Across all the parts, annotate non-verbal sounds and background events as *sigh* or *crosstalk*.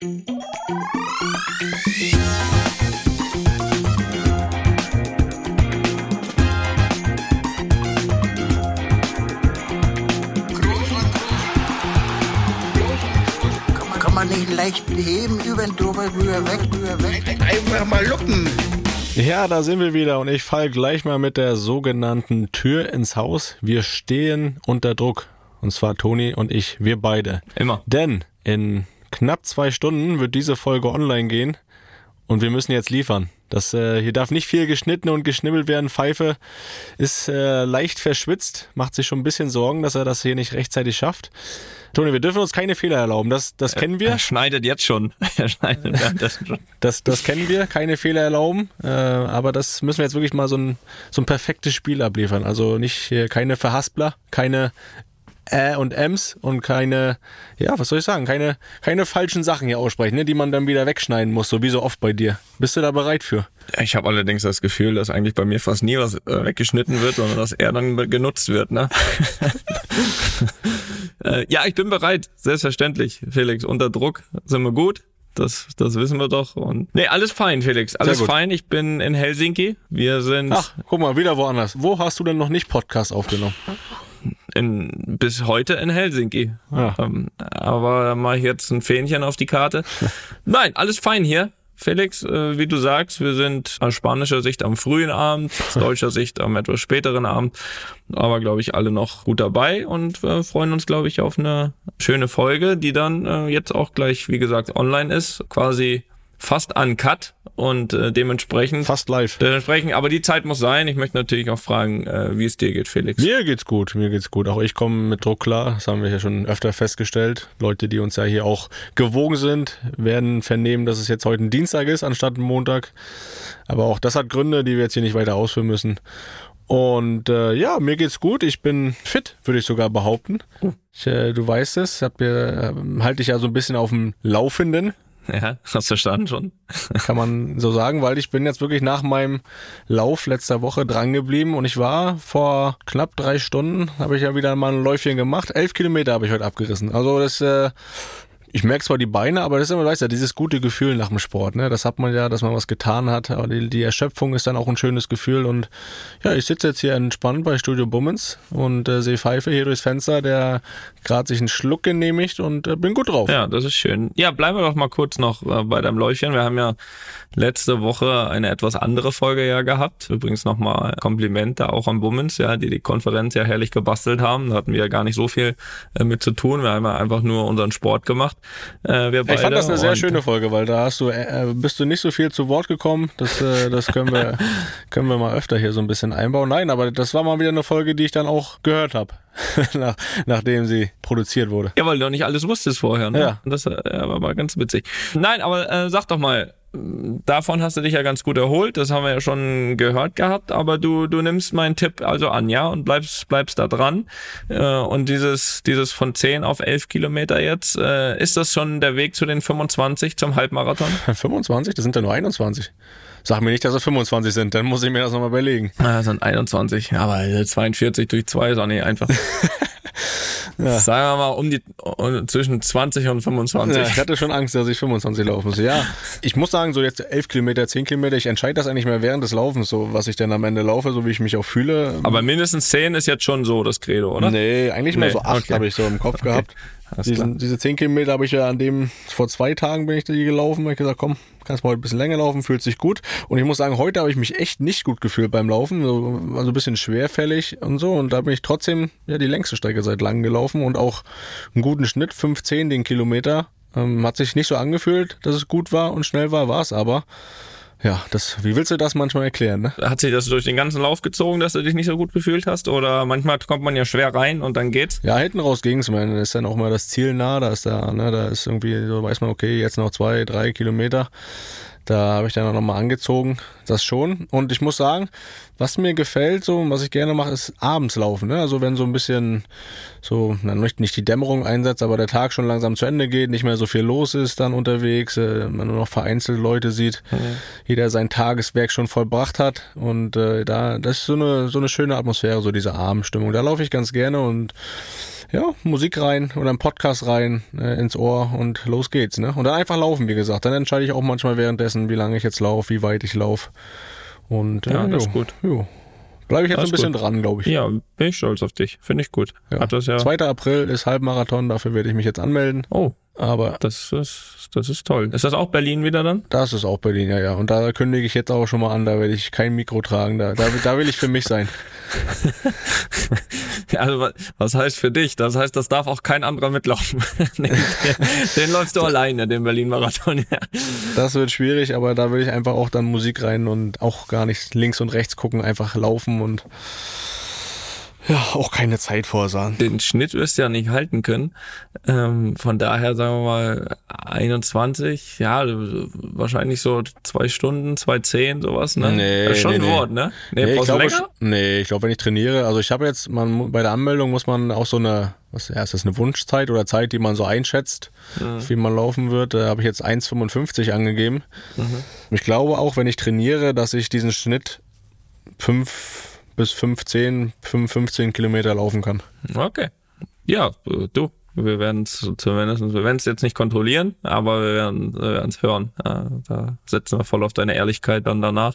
Kann man nicht leicht heben, über den drüber, rüber, weg, rüber, weg. Einfach mal luppen. Ja, da sind wir wieder und ich fall gleich mal mit der sogenannten Tür ins Haus. Wir stehen unter Druck. Und zwar Toni und ich, wir beide. Immer. Denn in knapp zwei Stunden wird diese Folge online gehen und wir müssen jetzt liefern. Das, äh, hier darf nicht viel geschnitten und geschnibbelt werden. Pfeife ist äh, leicht verschwitzt, macht sich schon ein bisschen Sorgen, dass er das hier nicht rechtzeitig schafft. Toni, wir dürfen uns keine Fehler erlauben. Das, das kennen wir. Er schneidet jetzt schon. *laughs* Er schneidet währenddessen schon. Das, das kennen wir, keine Fehler erlauben. Äh, aber das müssen wir jetzt wirklich mal so ein, so ein perfektes Spiel abliefern. Also nicht keine Verhaspler, keine Ä und Ms und keine, ja, was soll ich sagen, keine, keine falschen Sachen hier aussprechen, ne, die man dann wieder wegschneiden muss, so wie so oft bei dir. Bist du da bereit für? Ich habe allerdings das Gefühl, dass eigentlich bei mir fast nie was äh, weggeschnitten wird, sondern dass er dann genutzt wird. Ne? *laughs* äh, ja, ich bin bereit, selbstverständlich, Felix. Unter Druck sind wir gut. Das, das wissen wir doch. Und nee, alles fein, Felix. Alles fein. Ich bin in Helsinki. Wir sind Ach, guck mal, wieder woanders. Wo hast du denn noch nicht Podcast aufgenommen? In, bis heute in Helsinki. Ja. Ähm, aber mache ich jetzt ein Fähnchen auf die Karte. *laughs* Nein, alles fein hier. Felix, äh, wie du sagst, wir sind aus spanischer Sicht am frühen Abend, aus *laughs* deutscher Sicht am etwas späteren Abend, aber glaube ich alle noch gut dabei und äh, freuen uns, glaube ich, auf eine schöne Folge, die dann äh, jetzt auch gleich, wie gesagt, online ist, quasi fast uncut und äh, dementsprechend Fast live. dementsprechend, aber die Zeit muss sein. Ich möchte natürlich auch fragen, äh, wie es dir geht, Felix. Mir geht's gut, mir geht's gut. Auch ich komme mit Druck klar. Das haben wir ja schon öfter festgestellt. Leute, die uns ja hier auch gewogen sind, werden vernehmen, dass es jetzt heute ein Dienstag ist, anstatt ein Montag. Aber auch das hat Gründe, die wir jetzt hier nicht weiter ausführen müssen. Und äh, ja, mir geht's gut. Ich bin fit, würde ich sogar behaupten. Ich, äh, du weißt es, hab äh, halte ich ja so ein bisschen auf dem Laufenden. *laughs* Ja, hast verstanden schon. *laughs* kann man so sagen, weil ich bin jetzt wirklich nach meinem Lauf letzter Woche dran geblieben und ich war vor knapp drei Stunden, habe ich ja wieder mal ein Läufchen gemacht. Elf Kilometer habe ich heute abgerissen. Also das, äh, ich merke zwar die Beine, aber das ist immer, weißt du, dieses gute Gefühl nach dem Sport, ne? Das hat man ja, dass man was getan hat. Aber die, die Erschöpfung ist dann auch ein schönes Gefühl und ja, ich sitze jetzt hier entspannt bei Studio Bummens und äh, sehe Pfeife hier durchs Fenster, der gerade sich einen Schluck genehmigt und äh, bin gut drauf. Ja, das ist schön. Ja, bleiben wir doch mal kurz noch äh, bei deinem Läufchen. Wir haben ja letzte Woche eine etwas andere Folge ja gehabt. Übrigens nochmal Kompliment da auch an Bummens, ja, die die Konferenz ja herrlich gebastelt haben. Da hatten wir ja gar nicht so viel äh, mit zu tun. Wir haben ja einfach nur unseren Sport gemacht. Äh, wir beide. Ich fand das eine sehr schöne Folge, weil da hast du, äh, bist du nicht so viel zu Wort gekommen. Das, äh, das können wir, *laughs* können wir mal öfter hier so ein bisschen einbauen. Nein, aber das war mal wieder eine Folge, die ich dann auch gehört habe, *laughs* nach, nachdem sie produziert wurde. Ja, weil du noch nicht alles wusstest vorher. Ne? Ja. Das äh, war mal ganz witzig. Nein, aber äh, sag doch mal, davon hast du dich ja ganz gut erholt. Das haben wir ja schon gehört gehabt. Aber du, du nimmst meinen Tipp also an, ja, und bleibst, bleibst da dran. Äh, und dieses, dieses von 10 auf 11 Kilometer jetzt, äh, ist das schon der Weg zu den 25 zum Halbmarathon? *laughs* 25? Das sind ja nur 21. Sag mir nicht, dass es 25 sind, dann muss ich mir das nochmal überlegen. Ah, das sind 21, ja, aber 42 durch 2 ist auch nicht einfach. *laughs* Sagen wir mal um die um, zwischen 20 und 25. Ja, ich hatte schon Angst, dass ich 25 laufen muss. Ja, ich muss sagen, so jetzt 11 Kilometer, 10 Kilometer, ich entscheide das eigentlich mehr während des Laufens, so was ich dann am Ende laufe, so wie ich mich auch fühle. Aber mindestens 10 ist jetzt schon so das Credo, oder? Nee, eigentlich mehr Nee, so 8 okay. habe ich so im Kopf gehabt. Diesen, diese 10 Kilometer habe ich ja an dem, vor zwei Tagen bin ich die gelaufen. Hab ich gesagt, komm, kannst mal heute ein bisschen länger laufen, fühlt sich gut. Und ich muss sagen, heute habe ich mich echt nicht gut gefühlt beim Laufen. So, also ein bisschen schwerfällig und so. Und da bin ich trotzdem ja die längste Strecke seit langem gelaufen und auch einen guten Schnitt, 15 den Kilometer. Ähm, hat sich nicht so angefühlt, dass es gut war und schnell war, war es aber. Ja, das, wie willst du das manchmal erklären, ne? Hat sich das durch den ganzen Lauf gezogen, dass du dich nicht so gut gefühlt hast? Oder manchmal kommt man ja schwer rein und dann geht's? Ja, hinten raus ging's, man. Ist dann auch mal das Ziel nah, da ist da, ne, da ist irgendwie, so weiß man, okay, jetzt noch zwei, drei Kilometer. Da habe ich dann auch nochmal angezogen, das schon. Und ich muss sagen, was mir gefällt, so, und was ich gerne mache, ist abends laufen. Ne? Also wenn so ein bisschen so, na, nicht, nicht die Dämmerung einsetzt, aber der Tag schon langsam zu Ende geht, nicht mehr so viel los ist dann unterwegs, äh, man nur noch vereinzelt Leute sieht, jeder sein Tageswerk schon vollbracht hat. Und äh, da, das ist so eine, so eine schöne Atmosphäre, so diese Abendstimmung. Da laufe ich ganz gerne und ja, Musik rein oder einen Podcast rein äh, ins Ohr und los geht's, ne? Und dann einfach laufen, wie gesagt. Dann entscheide ich auch manchmal währenddessen, wie lange ich jetzt laufe, wie weit ich laufe. Und Ja, äh, das jo, ist gut. Jo. Bleibe ich jetzt ein bisschen gut. dran, glaube ich. Ja, bin ich stolz auf dich. Finde ich gut. Ja. Hat das ja. 2. April ist Halbmarathon, dafür werde ich mich jetzt anmelden. Oh, Aber das ist, das ist toll. Ist das auch Berlin wieder dann? das ist auch Berlin, ja, ja. Und da kündige ich jetzt auch schon mal an, da werde ich kein Mikro tragen. Da, da, da will ich für mich sein. *laughs* Also wa- was heißt für dich? Das heißt, das darf auch kein anderer mitlaufen. *laughs* den, den läufst du alleine, den Berlin-Marathon. Ja. Das wird schwierig, aber da will ich einfach auch dann Musik rein und auch gar nicht links und rechts gucken, einfach laufen und ja, auch keine Zeit vorsahen. Den Schnitt wirst du ja nicht halten können. Ähm, von daher sagen wir mal 21, ja, wahrscheinlich so zwei Stunden, zwei zehn, sowas, ne? Nee, das ist schon nee, ein nee. Wort, ne? Nee, Nee, ich glaube, nee, ich glaube, wenn ich trainiere, also ich habe jetzt, man bei der Anmeldung muss man auch so eine, was ja, ist das eine Wunschzeit oder Zeit, die man so einschätzt, wie man laufen wird. Da habe ich jetzt 1,55 angegeben. Ich glaube auch, wenn ich trainiere, dass ich diesen Schnitt 5 bis 15, 15 Kilometer laufen kann. Okay. Ja, du, wir werden es zumindest, wir werden es jetzt nicht kontrollieren, aber wir werden es hören. Ja, da setzen wir voll auf deine Ehrlichkeit dann danach.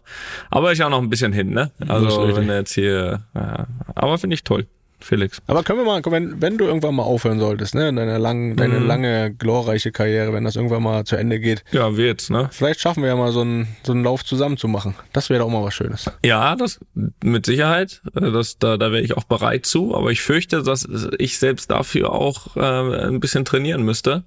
Aber ist ja noch ein bisschen hin, ne? Also wenn jetzt hier, ja, aber finde ich toll, Felix. Aber können wir mal, wenn, wenn du irgendwann mal aufhören solltest, ne, deine, lang, deine lange, glorreiche Karriere, wenn das irgendwann mal zu Ende geht, Ja, jetzt, ne? vielleicht schaffen wir ja mal so einen, so einen Lauf zusammen zu machen. Das wäre doch mal was Schönes. Ja, das mit Sicherheit. Äh, Das, da, da wäre ich auch bereit zu. Aber ich fürchte, dass ich selbst dafür auch äh, ein bisschen trainieren müsste.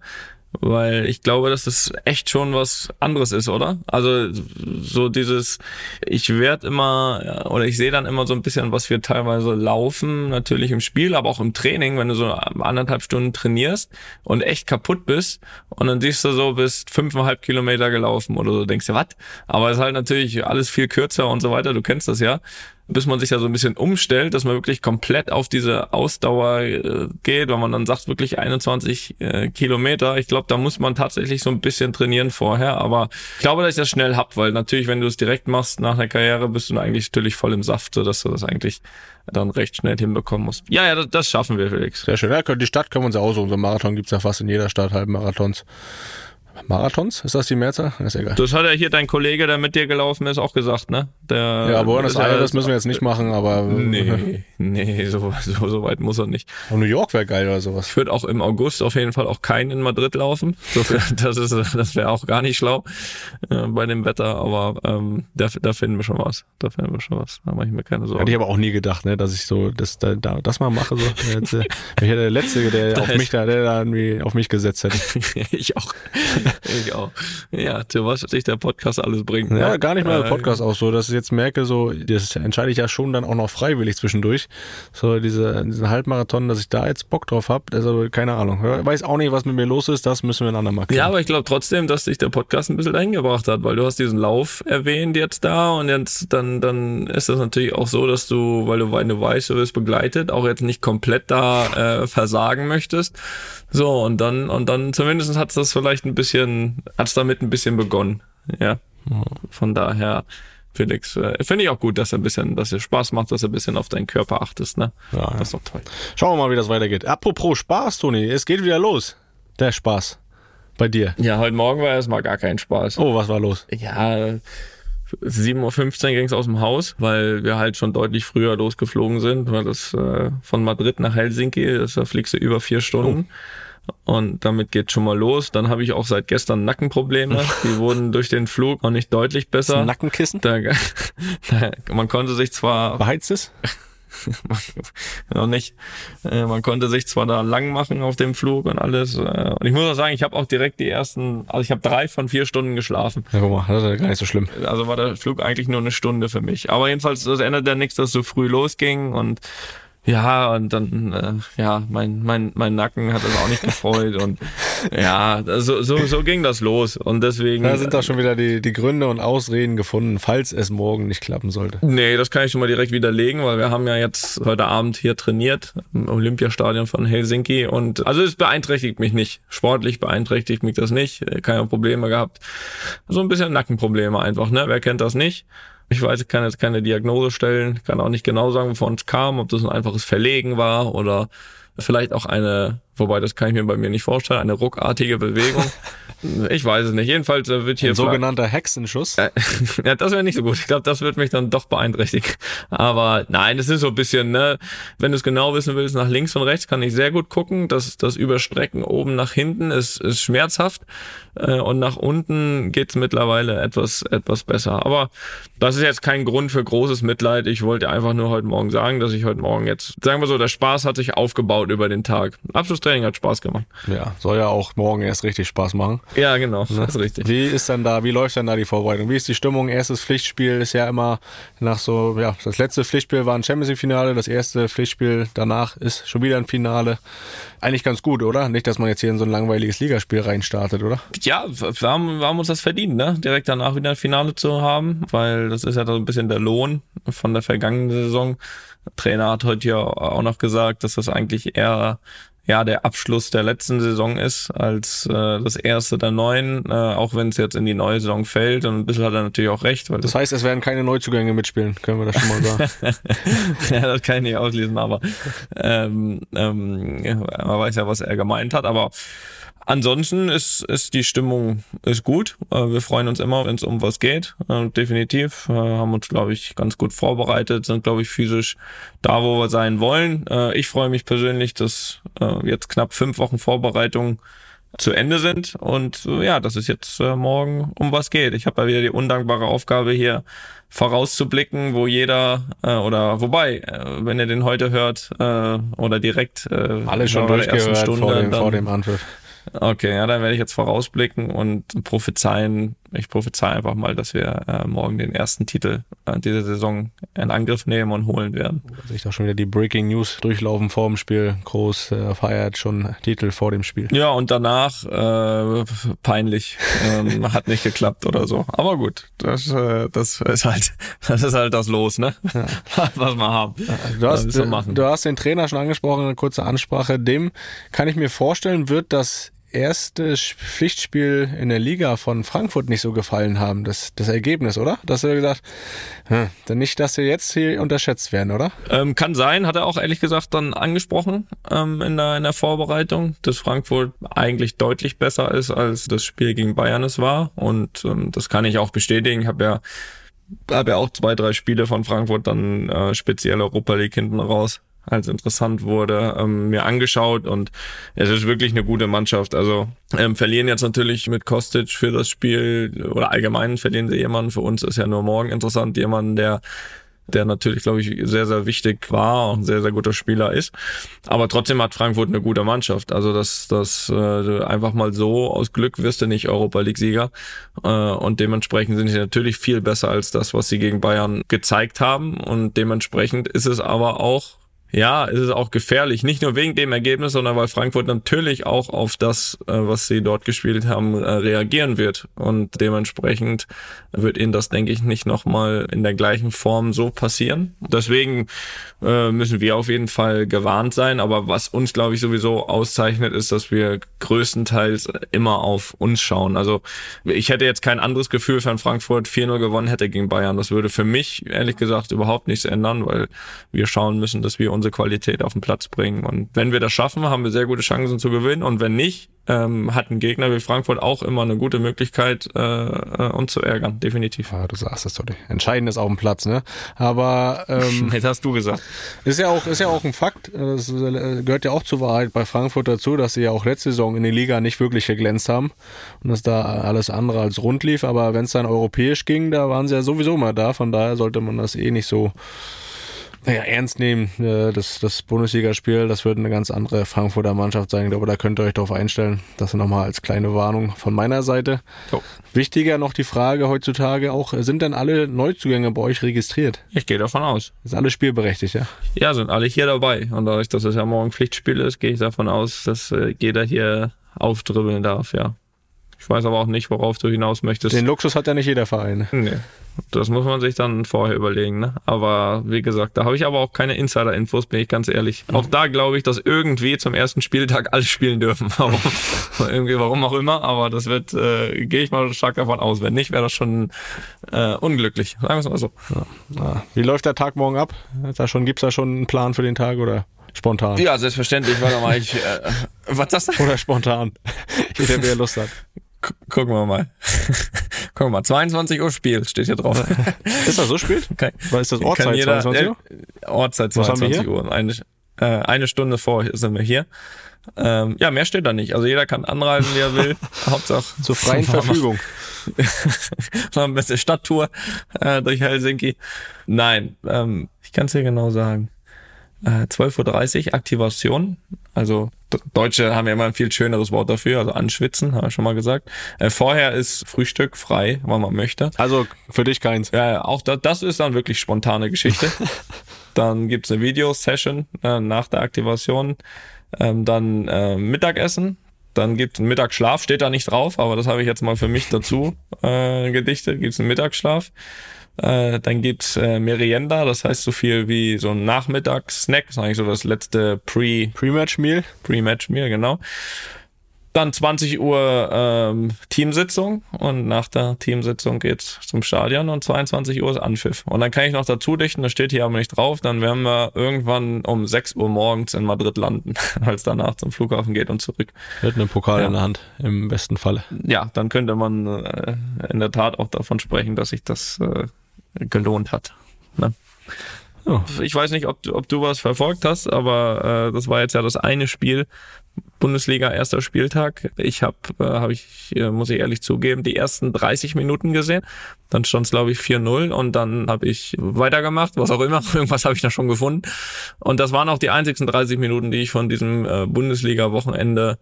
Weil ich glaube, dass das echt schon was anderes ist, oder? Also so dieses, ich werde immer, oder ich sehe dann immer so ein bisschen, was wir teilweise laufen, natürlich im Spiel, aber auch im Training, wenn du so anderthalb Stunden trainierst und echt kaputt bist und dann siehst du so, bist fünfeinhalb Kilometer gelaufen oder so, denkst du, was? Aber es ist halt natürlich alles viel kürzer und so weiter, du kennst das ja bis man sich ja so ein bisschen umstellt, dass man wirklich komplett auf diese Ausdauer äh, geht, wenn man dann sagt, wirklich 21 äh, Kilometer. Ich glaube, da muss man tatsächlich so ein bisschen trainieren vorher, aber ich glaube, dass ich das schnell hab, weil natürlich, wenn du es direkt machst nach der Karriere, bist du eigentlich natürlich voll im Saft, so dass du das eigentlich dann recht schnell hinbekommen musst. Ja, ja, das, das schaffen wir, Felix. Sehr schön. Ja, die Stadt können wir uns aussuchen. So einen Marathon gibt's ja fast in jeder Stadt, Halbmarathons. Marathons? Ist das die Mehrzahl? Ist egal. Das hat ja hier dein Kollege, der mit dir gelaufen ist, auch gesagt, ne? Der, Ja, Buenos ist ja- Aires müssen wir jetzt nicht machen, aber Nee, nee, so, so, so weit muss er nicht. Und New York wäre geil oder sowas. Ich würde auch im August auf jeden Fall auch keinen in Madrid laufen. So, *laughs* das ist, das wäre auch gar nicht schlau äh, bei dem Wetter, aber ähm, da, da finden wir schon was. Da finden wir schon was. Da mache ich mir keine Hätte Sorgen. ich aber auch nie gedacht, ne, dass ich so das, da, da, das mal mache. So. Jetzt, äh, ich hätte der Letzte, der *laughs* auf mich da, der da irgendwie auf mich gesetzt hätte. *laughs* ich auch. Ich auch. Ja, zu was sich der Podcast alles bringt. Ja, ne? gar nicht mal der Äh, Podcast auch so, dass ich jetzt merke, so, das entscheide ich ja schon dann auch noch freiwillig zwischendurch. So, diese, diesen Halbmarathon, dass ich da jetzt Bock drauf habe, also keine Ahnung. Ich weiß auch nicht, was mit mir los ist, das müssen wir ein andermal klären. Ja, aber ich glaube trotzdem, dass dich der Podcast ein bisschen dahin gebracht hat, weil du hast diesen Lauf erwähnt jetzt da und jetzt dann, dann ist das natürlich auch so, dass du, weil du, du weißt, du wirst begleitet, auch jetzt nicht komplett da äh, versagen möchtest. So, und dann, und dann zumindest hat das vielleicht ein bisschen, hat's damit ein bisschen begonnen. Ja. Von daher, Felix, äh, finde ich auch gut, dass er ein bisschen, dass er Spaß macht, dass er ein bisschen auf deinen Körper achtest, ne? Ja. Das ist doch toll. Schauen wir mal, wie das weitergeht. Apropos Spaß, Toni, es geht wieder los. Der Spaß. Bei dir. Ja, heute Morgen war erstmal gar kein Spaß. Oh, was war los? Ja, 7.15 Uhr ging es aus dem Haus, weil wir halt schon deutlich früher losgeflogen sind, weil das äh, von Madrid nach Helsinki, das, da fliegst du über vier Stunden. Und damit geht schon mal los. Dann habe ich auch seit gestern Nackenprobleme. *laughs* Die wurden durch den Flug noch nicht deutlich besser. Nackenkissen? Da, *laughs* da, man konnte sich zwar Beheizt es? *laughs* noch nicht. Äh, man konnte sich zwar da lang machen auf dem Flug und alles. Äh, und ich muss auch sagen, ich habe auch direkt die ersten, also ich habe drei von vier Stunden geschlafen. Ja, guck mal, das ist ja gar nicht so schlimm. Also war der Flug eigentlich nur eine Stunde für mich. Aber jedenfalls, das ändert ja nichts, dass es so früh losging und ja, und dann, äh, ja, mein, mein, mein Nacken hat das auch nicht gefreut und *laughs* ja, so, so, so ging das los und deswegen. Da sind doch schon wieder die, die Gründe und Ausreden gefunden, falls es morgen nicht klappen sollte. Nee, das kann ich schon mal direkt widerlegen, weil wir haben ja jetzt heute Abend hier trainiert im Olympiastadion von Helsinki und also es beeinträchtigt mich nicht. Sportlich beeinträchtigt mich das nicht. Keine Probleme gehabt. So ein bisschen Nackenprobleme einfach, ne? Wer kennt das nicht? Ich weiß, ich kann jetzt keine Diagnose stellen, kann auch nicht genau sagen, wovon es kam, ob das ein einfaches Verlegen war oder Vielleicht auch eine, wobei das kann ich mir bei mir nicht vorstellen, eine ruckartige Bewegung. Ich weiß es nicht. Jedenfalls äh, wird hier. Ein sogenannter Hexenschuss. *laughs* ja, das wäre nicht so gut. Ich glaube, das wird mich dann doch beeinträchtigen. Aber nein, es ist so ein bisschen, ne, wenn du es genau wissen willst, nach links und rechts kann ich sehr gut gucken. Das, das Überstrecken oben nach hinten ist, ist schmerzhaft. Äh, und nach unten geht's mittlerweile etwas, etwas besser. Aber das ist jetzt kein Grund für großes Mitleid. Ich wollte einfach nur heute Morgen sagen, dass ich heute Morgen jetzt, sagen wir so, der Spaß hat sich aufgebaut über den Tag. Abschlusstraining hat Spaß gemacht. Ja, soll ja auch morgen erst richtig Spaß machen. Ja, genau, ne? das ist richtig. Wie ist denn da, wie läuft denn da die Vorbereitung? Wie ist die Stimmung? Erstes Pflichtspiel ist ja immer nach so, ja, das letzte Pflichtspiel war ein Champions League Finale, das erste Pflichtspiel danach ist schon wieder ein Finale. Eigentlich ganz gut, oder? Nicht, dass man jetzt hier in so ein langweiliges Ligaspiel reinstartet, oder? Ja, wir haben, wir haben uns das verdient, ne? Direkt danach wieder ein Finale zu haben, weil das ist ja so ein bisschen der Lohn von der vergangenen Saison. Trainer hat heute ja auch noch gesagt, dass das eigentlich eher ja der Abschluss der letzten Saison ist als äh, das erste der neuen, äh, auch wenn es jetzt in die neue Saison fällt. Und ein bisschen hat er natürlich auch recht. Weil das heißt, es werden keine Neuzugänge mitspielen, können wir das schon mal sagen. *laughs* ja, das kann ich nicht auslesen, aber ähm, ähm, man weiß ja, was er gemeint hat. Aber Ansonsten ist, ist die Stimmung ist gut. Äh, wir freuen uns immer, wenn es um was geht. Äh, definitiv. Haben uns, glaube ich, ganz gut vorbereitet, sind, glaube ich, physisch da, wo wir sein wollen. Äh, ich freue mich persönlich, dass jetzt knapp fünf Wochen Vorbereitung zu Ende sind und ja, dass es jetzt morgen um was geht. Ich habe ja wieder die undankbare Aufgabe hier vorauszublicken, wo jeder oder wobei, wenn ihr den heute hört oder direkt alle schon durchgehört Stunde, vor dem, dann, vor dem Anpfiff Okay, ja, dann werde ich jetzt vorausblicken und prophezeien. Ich prophezei einfach mal, dass wir äh, morgen den ersten Titel äh, dieser Saison in Angriff nehmen und holen werden. Da sehe ich doch schon wieder die Breaking News durchlaufen vor dem Spiel. Groß äh, feiert schon Titel vor dem Spiel. Ja, und danach äh, peinlich. Ähm, *laughs* hat nicht geklappt oder so. Aber gut, das, äh, das ist halt, das ist halt das Los, ne? Ja. *laughs* Was wir haben. Du hast, du hast den Trainer schon angesprochen, eine kurze Ansprache. Dem kann ich mir vorstellen, wird das erste Pflichtspiel in der Liga von Frankfurt nicht so gefallen haben, das, das Ergebnis, oder? Dass er gesagt, hm, dann nicht, dass wir jetzt hier unterschätzt werden, oder? Ähm, kann sein, hat er auch ehrlich gesagt dann angesprochen ähm, in, der, in der Vorbereitung, dass Frankfurt eigentlich deutlich besser ist, als das Spiel gegen Bayern es war. Und ähm, das kann ich auch bestätigen. Ich habe ja habe ja auch zwei, drei Spiele von Frankfurt dann äh, speziell Europa League hinten raus als interessant wurde, ähm, mir angeschaut und es ist wirklich eine gute Mannschaft. Also ähm, verlieren jetzt natürlich mit Kostic für das Spiel oder allgemein verlieren sie jemanden. Für uns ist ja nur morgen interessant, jemanden, der der natürlich, glaube ich, sehr, sehr wichtig war und sehr, sehr guter Spieler ist. Aber trotzdem hat Frankfurt eine gute Mannschaft. Also das, das äh, einfach mal so aus Glück wirst du nicht Europa League-Sieger. Äh, und dementsprechend sind sie natürlich viel besser als das, was sie gegen Bayern gezeigt haben. Und dementsprechend ist es aber auch ja, es ist auch gefährlich. Nicht nur wegen dem Ergebnis, sondern weil Frankfurt natürlich auch auf das, äh, was sie dort gespielt haben, äh, reagieren wird. Und dementsprechend wird ihnen das, denke ich, nicht nochmal in der gleichen Form so passieren. Deswegen äh, müssen wir auf jeden Fall gewarnt sein. Aber was uns, glaube ich, sowieso auszeichnet, ist, dass wir größtenteils immer auf uns schauen. Also ich hätte jetzt kein anderes Gefühl, wenn Frankfurt 4-0 gewonnen hätte gegen Bayern. Das würde für mich, ehrlich gesagt, überhaupt nichts ändern, weil wir schauen müssen, dass wir unsere Qualität auf den Platz bringen. Und wenn wir das schaffen, haben wir sehr gute Chancen zu gewinnen. Und wenn nicht, ähm, hat ein Gegner wie Frankfurt auch immer eine gute Möglichkeit, äh, äh uns zu ärgern, definitiv. Ja, du sagst es doch. Entscheidend ist auf dem Platz, ne? Aber ähm, *laughs* jetzt hast du gesagt. Ist ja auch, ist ja auch ein Fakt. Das äh, gehört ja auch zur Wahrheit bei Frankfurt dazu, dass sie ja auch letzte Saison in der Liga nicht wirklich geglänzt haben und dass da alles andere als rund lief. Aber wenn es dann europäisch ging, da waren sie ja sowieso mal da. Von daher sollte man das eh nicht so naja, ernst nehmen. Äh, das, das Bundesligaspiel, das wird eine ganz andere Frankfurter Mannschaft sein. Ich glaube, da könnt ihr euch darauf einstellen. Das nochmal als kleine Warnung von meiner Seite. Oh. Wichtiger noch die Frage heutzutage auch, sind denn alle Neuzugänge bei euch registriert? Ich gehe davon aus. Ist alle spielberechtigt, ja? Ja, sind alle hier dabei. Und dadurch, dass es ja morgen Pflichtspiel ist, gehe ich davon aus, dass äh, jeder hier aufdribbeln darf, ja. Ich weiß aber auch nicht, worauf du hinaus möchtest. Den Luxus hat ja nicht jeder Verein. Nee. Das muss man sich dann vorher überlegen. Ne? Aber wie gesagt, da habe ich aber auch keine Insider-Infos, bin ich ganz ehrlich. Mhm. Auch da glaube ich, dass irgendwie zum ersten Spieltag *laughs* alle spielen dürfen. *laughs* Warum, irgendwie, warum auch immer. Aber das wird, äh, gehe ich mal stark davon aus. Wenn nicht, wäre das schon äh, unglücklich. Sagen wir es mal so. Ja. Wie läuft der Tag morgen ab? Da schon, gibt's da schon einen Plan für den Tag oder? Spontan. Ja, selbstverständlich. Warte mal, ich, äh, was das? Oder spontan. *laughs* Jeder, wer Lust hat. Gucken wir mal. *laughs* Gucken wir mal. 22 Uhr Spiel steht hier drauf. *laughs* ist das so spät? Okay. Was ist das Ortszeit jeder, 22 Uhr? Äh, Ortszeit 22 Uhr. Eine, äh, eine Stunde vor sind wir hier. Ähm, ja, mehr steht da nicht. Also jeder kann anreisen, wie er will. *laughs* Hauptsache zur freien Verfügung. Noch ein bisschen Stadttour äh, durch Helsinki. Nein, ähm, ich kann es dir genau sagen. Äh, 12.30 Uhr Aktivation. Also Deutsche haben ja immer ein viel schöneres Wort dafür, also anschwitzen, habe ich schon mal gesagt. Äh, vorher ist Frühstück frei, wann man möchte. Also für dich keins. Ja, auch da, das ist dann wirklich spontane Geschichte. *laughs* dann gibt's eine Videosession äh, nach der Aktivation. Ähm, dann äh, Mittagessen, dann gibt es einen Mittagsschlaf, steht da nicht drauf, aber das habe ich jetzt mal für mich dazu äh, gedichtet. Gibt es einen Mittagsschlaf. Äh, dann gibt's äh, Merienda, das heißt so viel wie so ein Nachmittagssnack, das ist eigentlich so das letzte Pre Pre-Match Meal. Pre-Match Meal, genau. Dann 20 Uhr ähm, Teamsitzung und nach der Teamsitzung geht's zum Stadion und 22 Uhr ist Anpfiff. Und dann kann ich noch dazu dichten, das steht hier aber nicht drauf, dann werden wir irgendwann um 6 Uhr morgens in Madrid landen, *laughs* als danach zum Flughafen geht und zurück. Mit einem Pokal ja. in der Hand, im besten Falle. Ja, dann könnte man äh, in der Tat auch davon sprechen, dass sich das äh, gelohnt hat. Ne? Ich weiß nicht, ob, ob du was verfolgt hast, aber äh, das war jetzt ja das eine Spiel, Bundesliga erster Spieltag. Ich habe, äh, hab ich, äh, muss ich ehrlich zugeben, die ersten 30 Minuten gesehen. Dann stand es, glaube ich, 4-0 und dann habe ich weitergemacht, was auch immer. *laughs* Irgendwas habe ich da schon gefunden. Und das waren auch die einzigsten 30 Minuten, die ich von diesem äh, Bundesliga-Wochenende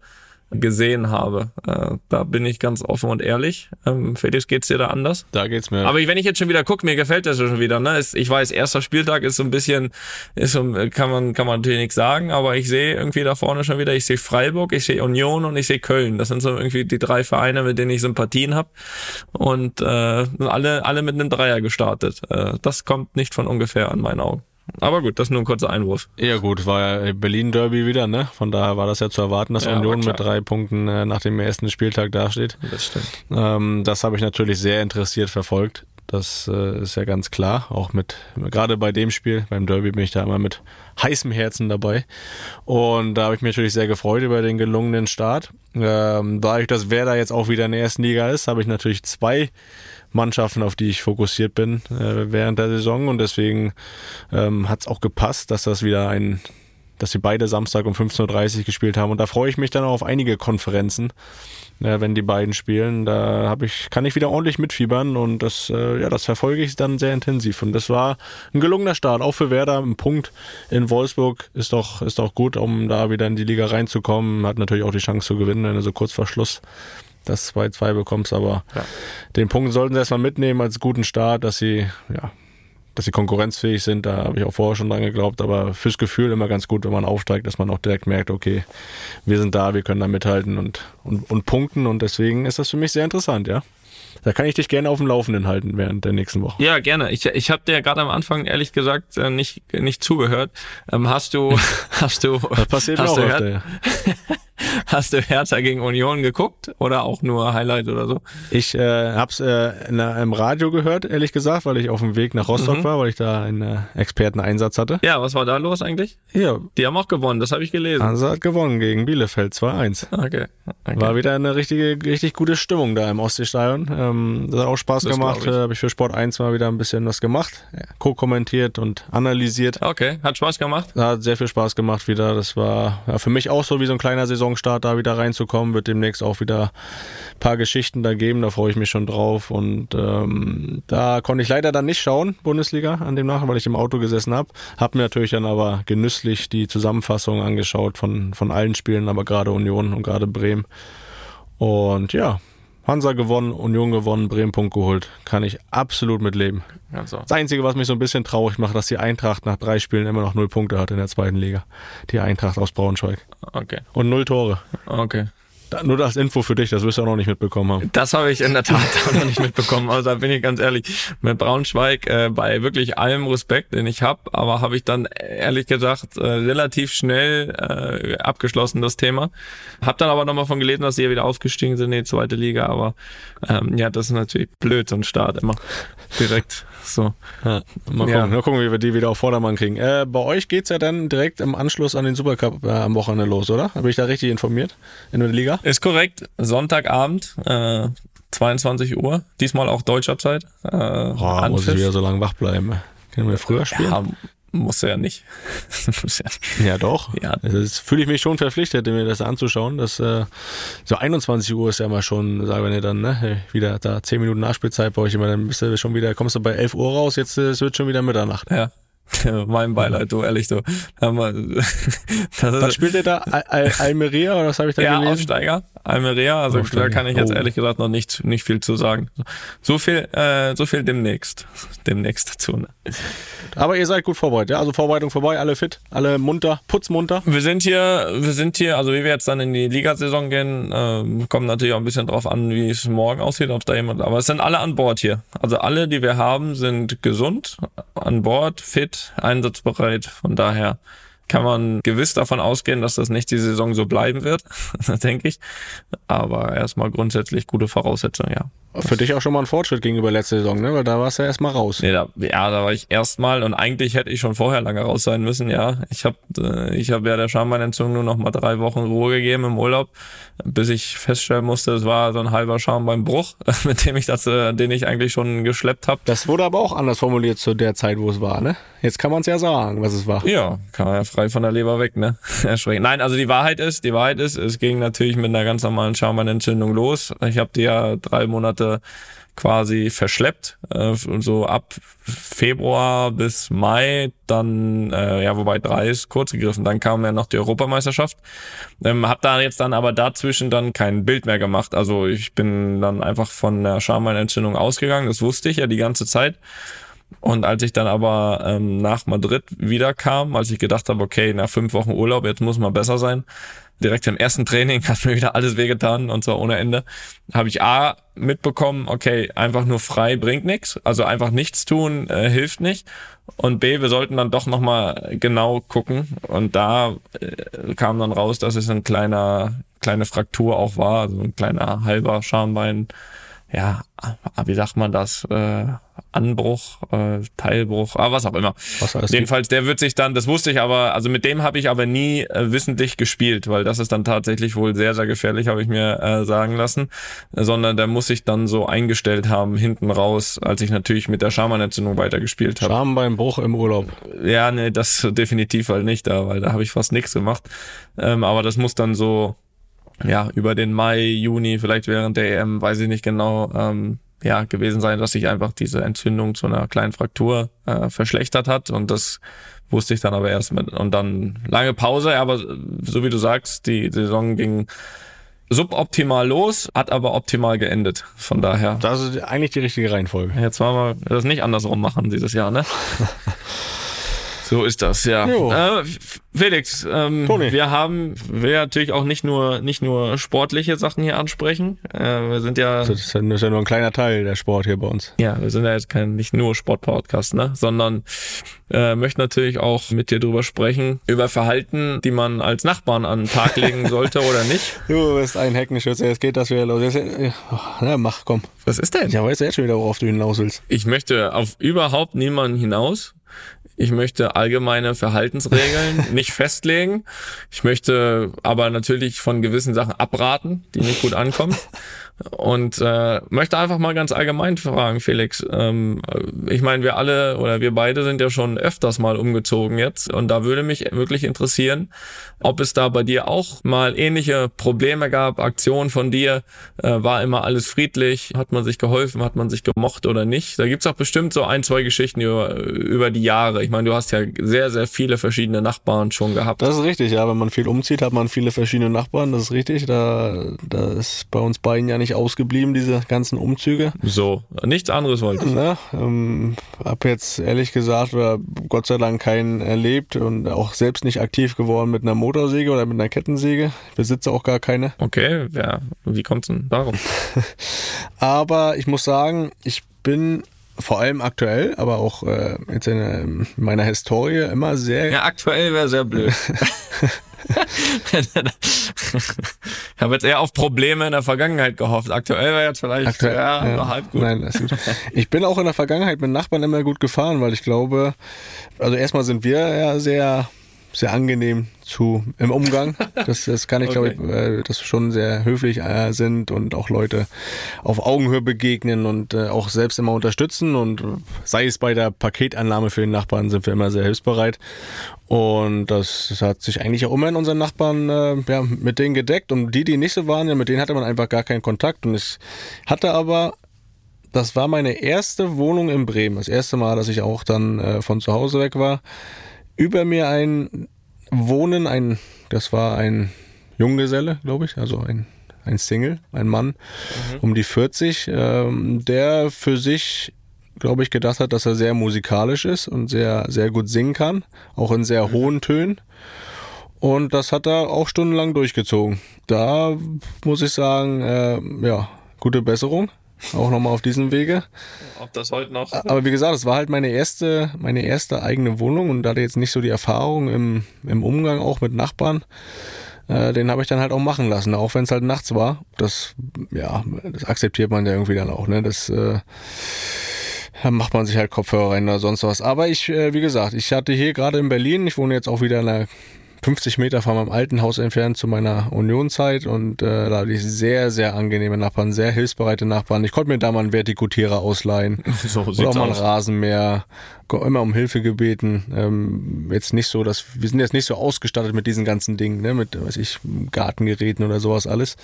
gesehen habe. Äh, da bin ich ganz offen und ehrlich. Ähm, Felix, geht's dir da anders? Da geht's mir. Aber wenn ich jetzt schon wieder gucke, mir gefällt das schon wieder. Ne? Ich weiß, erster Spieltag ist so ein bisschen, ist so, kann man kann man natürlich nichts sagen, aber ich sehe irgendwie da vorne schon wieder. Ich sehe Freiburg, ich sehe Union und ich sehe Köln. Das sind so irgendwie die drei Vereine, mit denen ich Sympathien habe und äh, alle alle mit einem Dreier gestartet. Äh, das kommt nicht von ungefähr an meinen Augen. Aber gut, das ist nur ein kurzer Einwurf. Ja gut, war ja Berlin-Derby wieder, ne? Von daher war das ja zu erwarten, dass ja, Union mit drei Punkten äh, nach dem ersten Spieltag dasteht. Das stimmt. Ähm, das habe ich natürlich sehr interessiert verfolgt. Das äh, ist ja ganz klar. Auch mit, gerade bei dem Spiel, beim Derby bin ich da immer mit heißem Herzen dabei. Und da habe ich mich natürlich sehr gefreut über den gelungenen Start. Ähm, dadurch, dass Werder jetzt auch wieder in der ersten Liga ist, habe ich natürlich zwei Mannschaften, auf die ich fokussiert bin äh, während der Saison und deswegen ähm, hat es auch gepasst, dass das wieder ein dass sie beide Samstag um 15.30 Uhr gespielt haben. Und da freue ich mich dann auch auf einige Konferenzen, äh, wenn die beiden spielen. Da hab ich, kann ich wieder ordentlich mitfiebern und das, äh, ja, das verfolge ich dann sehr intensiv. Und das war ein gelungener Start, auch für Werder. Ein Punkt in Wolfsburg ist doch, ist doch gut, um da wieder in die Liga reinzukommen. Hat natürlich auch die Chance zu gewinnen, wenn du so kurz vor Schluss das 2-2 bekommst, aber ja. den Punkt sollten sie erstmal mitnehmen als guten Start, dass sie, ja, dass sie konkurrenzfähig sind, da habe ich auch vorher schon dran geglaubt, aber fürs Gefühl immer ganz gut, wenn man aufsteigt, dass man auch direkt merkt, okay, wir sind da, wir können da mithalten und, und, und punkten und deswegen ist das für mich sehr interessant, ja. Da kann ich dich gerne auf dem Laufenden halten während der nächsten Woche. Ja, gerne. Ich, ich habe dir gerade am Anfang ehrlich gesagt äh, nicht nicht zugehört. Ähm, hast du *laughs* hast du das passiert hast auch öfter, ja. *laughs* *laughs* Hast du Hertha gegen Union geguckt oder auch nur Highlight oder so? Ich äh, hab's äh, im Radio gehört, ehrlich gesagt, weil ich auf dem Weg nach Rostock mhm. war, weil ich da einen äh, Experteneinsatz hatte. Ja, was war da los eigentlich? Ja. Die haben auch gewonnen, das habe ich gelesen. Hansa hat gewonnen gegen Bielefeld 2-1. Okay. okay. War wieder eine richtige, richtig gute Stimmung da im Ostseestadion. Ähm, das hat auch Spaß das gemacht. Äh, habe ich für Sport 1 mal wieder ein bisschen was gemacht. Ja, Co-kommentiert und analysiert. Okay, hat Spaß gemacht? Hat sehr viel Spaß gemacht wieder. Das war ja, für mich auch so wie so ein kleiner Saison Saisonstart da wieder reinzukommen. Wird demnächst auch wieder ein paar Geschichten da geben, da freue ich mich schon drauf. Und ähm, da konnte ich leider dann nicht schauen, Bundesliga, an dem Nachhinein, weil ich im Auto gesessen habe. Habe mir natürlich dann aber genüsslich die Zusammenfassung angeschaut von, von allen Spielen, aber gerade Union und gerade Bremen. Und ja, Hansa gewonnen, Union gewonnen, Bremen Punkt geholt. Kann ich absolut mitleben. Also. Das Einzige, was mich so ein bisschen traurig macht, dass die Eintracht nach drei Spielen immer noch null Punkte hat in der zweiten Liga. Die Eintracht aus Braunschweig. Okay. Und null Tore. Okay. Nur das Info für dich, das wirst du auch noch nicht mitbekommen haben. Das habe ich in der Tat auch *laughs* noch nicht mitbekommen. Also da bin ich ganz ehrlich. Mit Braunschweig, äh, bei wirklich allem Respekt, den ich habe, aber habe ich dann ehrlich gesagt äh, relativ schnell äh, abgeschlossen, das Thema. Hab dann aber nochmal von gelesen, dass sie ja wieder aufgestiegen sind in die zweite Liga, aber ähm, ja, das ist natürlich blöd, so ein Start immer direkt So. Ja, mal, Ja. gucken, mal gucken, wie wir die wieder auf Vordermann kriegen. Äh, bei euch geht's ja dann direkt im Anschluss an den Supercup äh, am Wochenende los, oder? Bin ich da richtig informiert in der Liga? Ist korrekt. Sonntagabend, äh, 22 Uhr. Diesmal auch deutscher Zeit. Äh, Boah, muss ich wieder so lange wach bleiben. Können wir früher spielen? Ja, muss er *laughs* ja nicht. Ja- doch. Ja. Das fühle ich mich schon verpflichtet, mir das anzuschauen. Das, äh, so 21 Uhr ist ja mal schon, sagen wir dann, ne, wieder da 10 Minuten Nachspielzeit bei euch immer, dann bist du schon wieder, kommst du bei 11 Uhr raus, jetzt äh, es wird schon wieder Mitternacht. ja. *laughs* mein Beileid, du, ehrlich, du. *laughs* Was spielt ihr da? Al Al Almeria oder was habe ich da ja, gelesen? Aufsteiger, Almeria, also Aufsteiger. da kann ich jetzt Oh. ehrlich gesagt noch nicht, nicht viel zu sagen. So viel, äh, so viel demnächst. Demnächst dazu. Ne? Aber ihr seid gut vorbereitet, ja? Also Vorbereitung vorbei, alle fit, alle munter, putzmunter. Wir sind hier, wir sind hier, also wie wir jetzt dann in die Ligasaison gehen, ähm, kommt natürlich auch ein bisschen drauf an, wie es morgen aussieht, ob da jemand, aber es sind alle an Bord hier. Also alle, die wir haben, sind gesund, an Bord, fit, einsatzbereit. Von daher kann man gewiss davon ausgehen, dass das nicht die Saison so bleiben wird, *laughs* denke ich. Aber erstmal grundsätzlich gute Voraussetzungen, ja. Für dich auch schon mal ein Fortschritt gegenüber letzter Saison, ne? Weil da warst du ja erstmal raus. Nee, da, ja, da war ich erstmal und eigentlich hätte ich schon vorher lange raus sein müssen, ja. Ich habe äh, ich hab ja der Schambeinentzündung nur noch mal drei Wochen Ruhe gegeben im Urlaub, bis ich feststellen musste, es war so ein halber Schambeinbruch, *laughs* mit dem ich das, äh, den ich eigentlich schon geschleppt habe. Das wurde aber auch anders formuliert zu der Zeit, wo es war, ne? Jetzt kann man es ja sagen, was es war. Ja, kann man ja frei von der Leber weg, ne? *laughs* Erschreckend. Nein, also die Wahrheit ist, die Wahrheit ist, es ging natürlich mit einer ganz normalen Schambeinentzündung los. Ich habe die ja drei Monate quasi verschleppt, äh, so ab Februar bis Mai, dann, äh, ja, wobei drei ist kurz gegriffen, dann kam ja noch die Europameisterschaft. Ähm, hab da jetzt dann aber dazwischen dann kein Bild mehr gemacht. Also ich bin dann einfach von der Schambeinentzündung ausgegangen, das wusste ich ja die ganze Zeit. Und als ich dann aber ähm, nach Madrid wiederkam, als ich gedacht habe, okay, nach fünf Wochen Urlaub, jetzt muss mal besser sein, direkt im ersten Training *laughs* hat mir wieder alles wehgetan und zwar ohne Ende, habe ich A mitbekommen, okay, einfach nur frei bringt nichts, also einfach nichts tun äh, hilft nicht. Und B, wir sollten dann doch nochmal genau gucken. Und da äh, kam dann raus, dass es ein kleiner, kleine Fraktur auch war, also ein kleiner halber Schambein, ja, wie sagt man das? Äh, Anbruch, äh, Teilbruch, aber was auch immer. Was Jedenfalls, der wird sich dann, das wusste ich aber, also mit dem habe ich aber nie äh, wissentlich gespielt, weil das ist dann tatsächlich wohl sehr, sehr gefährlich, habe ich mir äh, sagen lassen. Äh, sondern der muss sich dann so eingestellt haben, hinten raus, als ich natürlich mit der Schamanentzündung weitergespielt habe. Schambeinbruch im Urlaub. Ja, nee, das definitiv halt nicht da, weil da habe ich fast nichts gemacht. Ähm, aber das muss dann so, ja, über den Mai, Juni, vielleicht während der EM, weiß ich nicht genau, ähm, ja, gewesen sein, dass sich einfach diese Entzündung zu einer kleinen Fraktur äh, verschlechtert hat und das wusste ich dann aber erst mit und dann lange Pause, aber so wie du sagst, die Saison ging suboptimal los, hat aber optimal geendet. Von daher, Das ist eigentlich die richtige Reihenfolge. jetzt wollen wir das nicht andersrum machen dieses Jahr, ne? *laughs* So ist das, ja. Jo. Äh, Felix, ähm, Toni. wir haben, wir natürlich auch nicht nur nicht nur sportliche Sachen hier ansprechen. Äh, wir sind ja, Das ist ja das ist ja nur ein kleiner Teil der Sport hier bei uns. ja, wir sind ja jetzt kein nicht nur Sportpodcast, ne, sondern äh, möchten natürlich auch mit dir drüber sprechen über Verhalten, die man als Nachbarn an den Tag legen *laughs* sollte oder nicht. Du bist ein Heckenschütze, jetzt geht das wieder los. Jetzt, äh, na, mach, komm. Was ist denn? Ich weiß jetzt schon wieder, worauf du hinaus willst. Ich möchte auf überhaupt niemanden hinaus. Ich möchte allgemeine Verhaltensregeln *laughs* nicht festlegen. Ich möchte aber natürlich von gewissen Sachen abraten, die nicht gut ankommen. Und äh, möchte einfach mal ganz allgemein fragen, Felix. Ähm, ich meine, wir alle oder wir beide sind ja schon öfters mal umgezogen jetzt. Und da würde mich wirklich interessieren, ob es da bei dir auch mal ähnliche Probleme gab, Aktionen von dir. Äh, war immer alles friedlich? Hat man sich geholfen? Hat man sich gemocht oder nicht? Da gibt's auch bestimmt so ein, zwei Geschichten über, über die Jahre. Ich meine, du hast ja sehr, sehr viele verschiedene Nachbarn schon gehabt. Das ist richtig, ja. Wenn man viel umzieht, hat man viele verschiedene Nachbarn. Das ist richtig. Da, da ist bei uns beiden ja nicht ausgeblieben, diese ganzen Umzüge. So, nichts anderes wollte ich. Ne? Ähm, hab jetzt ehrlich gesagt oder Gott sei Dank keinen erlebt und auch selbst nicht aktiv geworden mit einer Motorsäge oder mit einer Kettensäge. Ich besitze auch gar keine. Okay, ja, wie kommt's denn darum? *laughs* Aber ich muss sagen, ich bin vor allem aktuell, aber auch äh, jetzt in, ähm, meiner Historie immer sehr Ja, aktuell wäre sehr blöd. *laughs* ich habe jetzt eher auf Probleme in der Vergangenheit gehofft. Aktuell wäre jetzt vielleicht Aktuell, ja, ja. halb gut. Nein, das ist gut. Ich bin auch in der Vergangenheit mit Nachbarn immer gut gefahren, weil ich glaube, also erstmal sind wir ja sehr, sehr angenehm zu im Umgang. *laughs* Das, das kann ich, glaube ich, äh, dass wir schon sehr höflich äh, sind und auch Leute auf Augenhöhe begegnen und äh, auch selbst immer unterstützen. Und sei es bei der Paketannahme für den Nachbarn, sind wir immer sehr hilfsbereit. Und das, das hat sich eigentlich auch immer in unseren Nachbarn ja, mit denen gedeckt. Und die, die nicht so waren, ja, mit denen hatte man einfach gar keinen Kontakt. Und ich hatte aber das war meine erste Wohnung in Bremen. Das erste Mal, dass ich auch dann äh, von zu Hause weg war. Über mir ein Wohnen, ein, das war ein Junggeselle, glaube ich, also ein, ein Single, ein Mann um die 40, ähm, der für sich, glaube ich, gedacht hat, dass er sehr musikalisch ist und sehr, sehr gut singen kann, auch in sehr hohen Tönen. Und das hat er auch stundenlang durchgezogen. Da muss ich sagen, äh, ja, gute Besserung. Auch nochmal auf diesem Wege. Ob das heute noch. Aber wie gesagt, es war halt meine erste, meine erste eigene Wohnung und da hatte jetzt nicht so die Erfahrung im, im Umgang auch mit Nachbarn. Äh, den habe ich dann halt auch machen lassen, auch wenn es halt nachts war. Das, ja, das akzeptiert man ja irgendwie dann auch, ne? Das äh, da macht man sich halt Kopfhörer rein oder sonst was. Aber ich, äh, wie gesagt, ich hatte hier gerade in Berlin, ich wohne jetzt auch wieder in einer 50 Meter von meinem alten Haus entfernt zu meiner Unionzeit und äh, da hatte ich sehr, sehr angenehme Nachbarn, sehr hilfsbereite Nachbarn. Ich konnte mir da mal einen Vertikutierer ausleihen *laughs* So oder auch mal ein aus. Rasenmäher, immer um Hilfe gebeten. Ähm, jetzt nicht so, dass wir sind jetzt nicht so ausgestattet mit diesen ganzen Dingen, ne, mit, weiß ich, Gartengeräten oder sowas alles.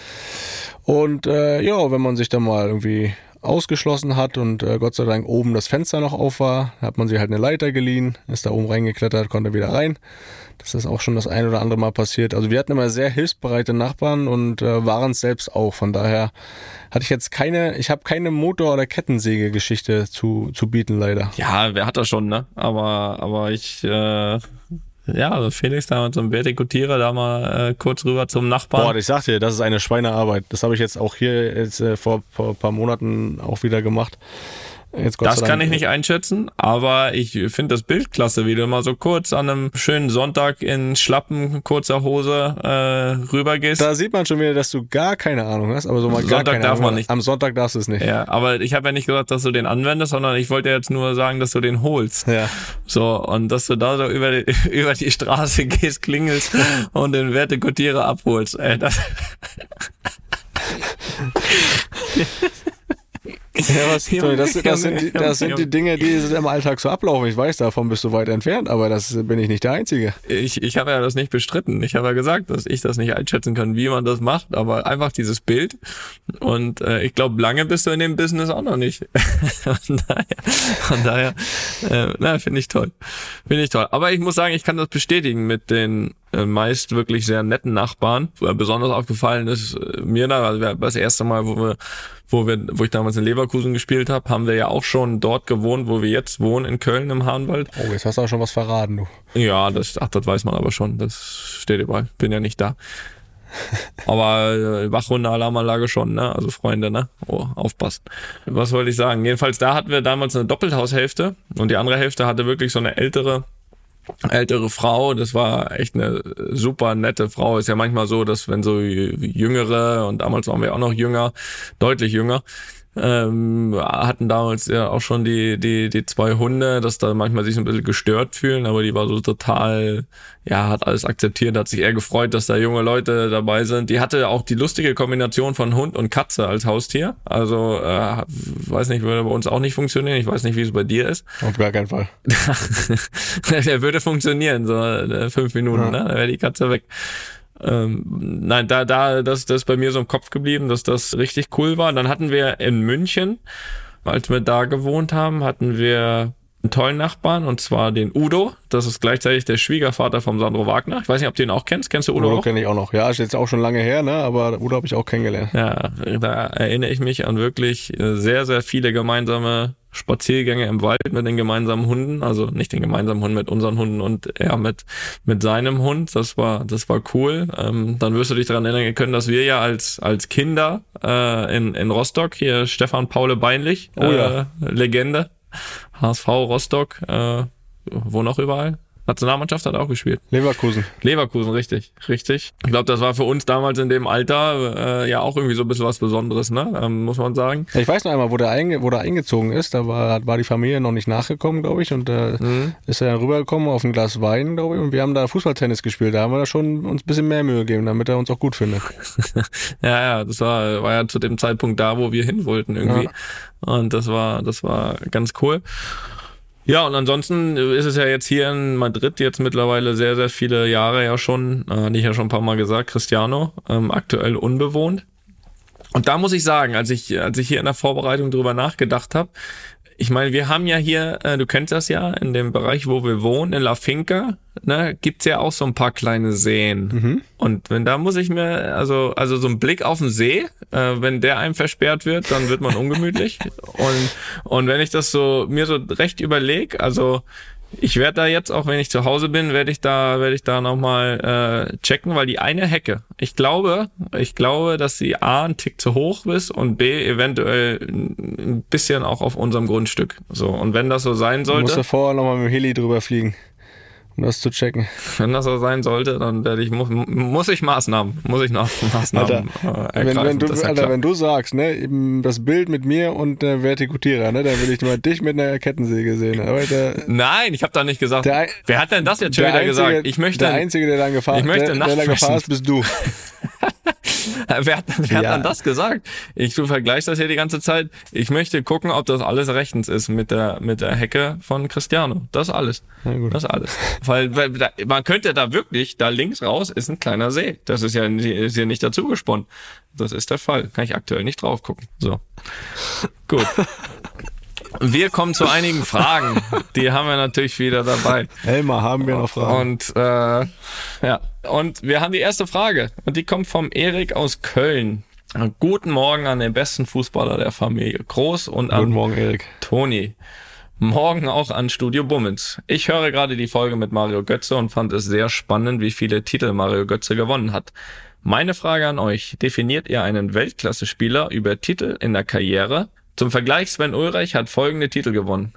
Und äh, ja, wenn man sich dann mal irgendwie ausgeschlossen hat und äh, Gott sei Dank oben das Fenster noch auf war, hat man sich halt eine Leiter geliehen, ist da oben reingeklettert, konnte wieder rein. Das ist auch schon das ein oder andere Mal passiert. Also wir hatten immer sehr hilfsbereite Nachbarn und äh, waren es selbst auch. Von daher hatte ich jetzt keine, ich habe keine Motor- oder Kettensäge-Geschichte zu, zu bieten, leider. Ja, wer hat das schon, ne? Aber, aber ich, äh, ja, also Felix da mit so einem Vertikutierer da mal äh, kurz rüber zum Nachbarn. Boah, ich sag dir, das ist eine Schweinearbeit. Das habe ich jetzt auch hier jetzt äh, vor, vor ein paar Monaten auch wieder gemacht. Jetzt Gott Das kann ich nicht einschätzen, aber ich finde das Bild klasse, wie du mal so kurz an einem schönen Sonntag in Schlappen, kurzer Hose äh, rübergehst. Da sieht man schon wieder, dass du gar keine Ahnung hast, aber so mal gar Sonntag keine darf Ahnung. man nicht. Am Sonntag darfst du es nicht. ja, aber ich habe ja nicht gesagt, dass du den anwendest, sondern ich wollte jetzt nur sagen, dass du den holst. Ja. So, und dass du da so über die, *laughs* über die Straße gehst, klingelst *laughs* und den Vertikutierer abholst. Ey, das, *laughs* Ja, was, Toni, das, das, sind die, das sind die. Dinge, die im Alltag so ablaufen. Ich weiß, davon bist du weit entfernt, aber das bin ich nicht der Einzige. ich, ich habe ja das nicht bestritten. Ich habe ja gesagt, dass ich das nicht einschätzen kann, wie man das macht, aber einfach dieses Bild. Und äh, ich glaube, lange bist du in dem Business auch noch nicht. *laughs* von daher, von daher äh, na, finde ich toll. Finde ich toll. Aber ich muss sagen, ich kann das bestätigen mit den meist wirklich sehr netten Nachbarn. Äh, Besonders aufgefallen ist äh, mir da, also das erste Mal, wo wir, wo wir, wo ich damals in Leverkusen gespielt habe, haben wir ja auch schon dort gewohnt, wo wir jetzt wohnen, in Köln im Hahnwald. Oh, jetzt hast du auch schon was verraten, du. Ja, das, ach, das weiß man aber schon. Das steht überall. Bin ja nicht da. Aber äh, Wachhunde Alarmanlage schon, ne? Also Freunde, ne? Oh, aufpassen. Was wollte ich sagen? Jedenfalls da hatten wir damals eine Doppelhaushälfte und die andere Hälfte hatte wirklich so eine ältere ältere Frau, das war echt eine super nette Frau. Ist ja manchmal so, dass wenn so jüngere und damals waren wir auch noch jünger, deutlich jünger, ähm, hatten damals ja auch schon die, die, die zwei Hunde, dass da manchmal sich so ein bisschen gestört fühlen, aber die war so total, ja, hat alles akzeptiert, hat sich eher gefreut, dass da junge Leute dabei sind. Die hatte auch die lustige Kombination von Hund und Katze als Haustier. Also, äh, weiß nicht, würde bei uns auch nicht funktionieren. Ich weiß nicht, wie es bei dir ist. Auf gar keinen Fall. *laughs* der würde funktionieren, so äh, fünf Minuten, Ja. ne? Dann wäre die Katze weg. Ähm, nein, da, da, das, das ist bei mir so im Kopf geblieben, dass das richtig cool war. Dann hatten wir in München, als wir da gewohnt haben, hatten wir einen tollen Nachbarn und zwar den Udo. Das ist gleichzeitig der Schwiegervater vom Sandro Wagner. Ich weiß nicht, ob du ihn auch kennst. Kennst du Udo Udo kenne ich auch noch. Ja, ist jetzt auch schon lange her, ne? Aber Udo habe ich auch kennengelernt. Ja, da erinnere ich mich an wirklich äh, sehr, sehr viele gemeinsame Spaziergänge im Wald mit den gemeinsamen Hunden, also nicht den gemeinsamen Hund mit unseren Hunden und er mit mit seinem Hund. Das war das war cool. Ähm, dann wirst du dich daran erinnern können, dass wir ja als als Kinder äh, in in Rostock hier Stefan Paule Beinlich, Oh ja. äh, Legende, HSV Rostock, äh, wo noch überall. Nationalmannschaft hat auch gespielt. Leverkusen. Leverkusen, richtig, richtig. Ich glaube, das war für uns damals in dem Alter äh, ja auch irgendwie so ein bisschen was Besonderes, ne? Ähm, muss man sagen. Ich weiß noch einmal, wo der, einge wo der eingezogen ist, da war, war die Familie noch nicht nachgekommen, glaube ich, und äh, mhm. ist er dann rübergekommen auf ein Glas Wein, glaube ich, und wir haben da Fußballtennis gespielt. Da haben wir da schon uns ein bisschen mehr Mühe gegeben, damit er uns auch gut findet. *laughs* ja, ja, das war, war ja zu dem Zeitpunkt da, wo wir hin wollten irgendwie. Ja. Und das war, das war ganz cool. Ja, und ansonsten ist es ja jetzt hier in Madrid jetzt mittlerweile sehr, sehr viele Jahre ja schon, äh, hatte ich ja schon ein paar Mal gesagt, Cristiano, ähm, aktuell unbewohnt. Und da muss ich sagen, als ich, als ich hier in der Vorbereitung drüber nachgedacht habe, ich meine, wir haben ja hier, äh, du kennst das ja, in dem Bereich, wo wir wohnen, in La Finca, ne, gibt's ja auch so ein paar kleine Seen. Mhm. Und wenn da muss ich mir, also, also so ein Blick auf den See, äh, wenn der einem versperrt wird, dann wird man ungemütlich. *laughs* und, und wenn ich das so, mir so recht überleg, also, ich werde da jetzt, auch wenn ich zu Hause bin, werde ich da, werde ich da nochmal äh, checken, weil die eine Hecke, ich glaube, ich glaube, dass sie A ein Tick zu hoch ist und B eventuell ein bisschen auch auf unserem Grundstück. So, und wenn das so sein sollte. Du musst vorher nochmal mit dem Heli drüber fliegen um das zu checken. Wenn das so sein sollte, dann werde ich, muss, muss ich Maßnahmen, muss ich noch Maßnahmen Alter, äh, wenn, wenn, du, ja Alter, wenn du sagst, ne, eben das Bild mit mir und der Vertikutierer, ne, dann will ich mal dich mit einer Kettensäge sehen. Aber der, Nein, ich habe da nicht gesagt. Der, wer hat denn das jetzt schon wieder einzige, gesagt? Ich möchte, der Einzige, der dann gefahren, ich möchte der, der dann gefahren ist, bist du. *laughs* *laughs* wer hat, wer ja. hat dann das gesagt? Ich du vergleichst das hier die ganze Zeit. Ich möchte gucken, ob das alles rechtens ist mit der mit der Hecke von Cristiano. Das alles. Das alles. Weil, weil da, man könnte da wirklich, da links raus ist ein kleiner See. Das ist ja ist hier nicht dazu gesponnen. Das ist der Fall. Kann ich aktuell nicht drauf gucken. So. Gut. *laughs* Wir kommen zu einigen Fragen. Die haben wir natürlich wieder dabei. Elmar, haben wir noch Fragen? Und äh, ja, und wir haben die erste Frage. Und die kommt vom Erik aus Köln. Guten Morgen an den besten Fußballer der Familie. Groß und an Guten Morgen, Erik. Toni. Morgen auch an Studio Bummens. Ich höre gerade die Folge mit Mario Götze und fand es sehr spannend, wie viele Titel Mario Götze gewonnen hat. Meine Frage an euch. Definiert ihr einen Weltklasse-Spieler über Titel in der Karriere? Zum Vergleich, Sven Ulreich hat folgende Titel gewonnen.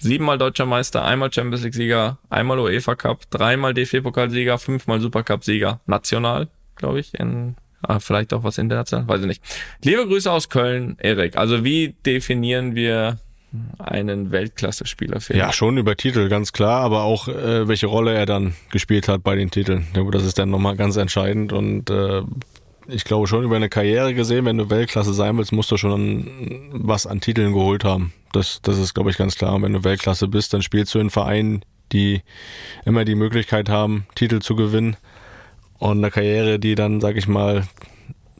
Siebenmal Deutscher Meister, einmal Champions League Sieger, einmal UEFA Cup, dreimal DFB-Pokalsieger, fünfmal Supercup-Sieger. National, glaube ich, in Ah, vielleicht auch was international, weiß ich nicht. Liebe Grüße aus Köln, Erik. Also wie definieren wir einen Weltklasse-Spieler für Ja, schon über Titel, ganz klar, aber auch äh, welche Rolle er dann gespielt hat bei den Titeln. Das ist dann nochmal ganz entscheidend und äh, ich glaube schon über eine Karriere gesehen, wenn du Weltklasse sein willst, musst du schon was an Titeln geholt haben. Das, das ist, glaube ich, ganz klar. Und wenn du Weltklasse bist, dann spielst du in Vereinen, die immer die Möglichkeit haben, Titel zu gewinnen. Und eine Karriere, die dann, sag ich mal,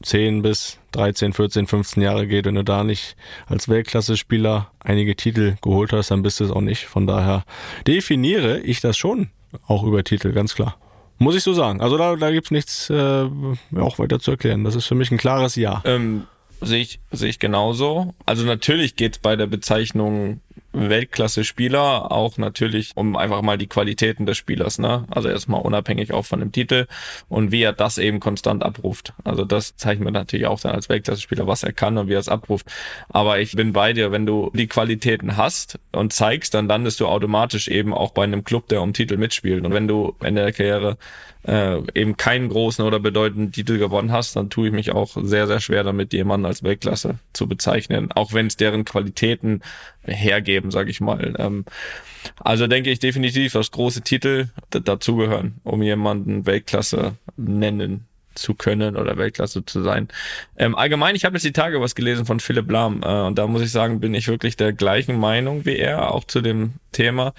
10 bis 13, 14, 15 Jahre geht, wenn du da nicht als Weltklasse-Spieler einige Titel geholt hast, dann bist du es auch nicht. Von daher definiere ich das schon auch über Titel, ganz klar. Muss ich so sagen. Also da, da gibt es nichts äh, auch weiter zu erklären. Das ist für mich ein klares Ja. Ähm, sehe ich, sehe ich genauso. Also natürlich geht es bei der Bezeichnung Weltklasse-Spieler, auch natürlich um einfach mal die Qualitäten des Spielers, ne? Also erstmal unabhängig auch von dem Titel und wie er das eben konstant abruft. Also das zeichnet man natürlich auch dann als Weltklasse-Spieler, was er kann und wie er es abruft. Aber ich bin bei dir, wenn du die Qualitäten hast und zeigst, dann landest du automatisch eben auch bei einem Club, der um Titel mitspielt. Und wenn du Ende der Karriere äh, eben keinen großen oder bedeutenden Titel gewonnen hast, dann tue ich mich auch sehr, sehr schwer damit, jemanden als Weltklasse zu bezeichnen, auch wenn es deren Qualitäten hergeben, sage ich mal. Ähm, also denke ich definitiv, dass große Titel dazugehören, um jemanden Weltklasse nennen zu können oder Weltklasse zu sein. Ähm, allgemein, ich habe jetzt die Tage was gelesen von Philipp Lahm äh, und da muss ich sagen, bin ich wirklich der gleichen Meinung wie er, auch zu dem Thema.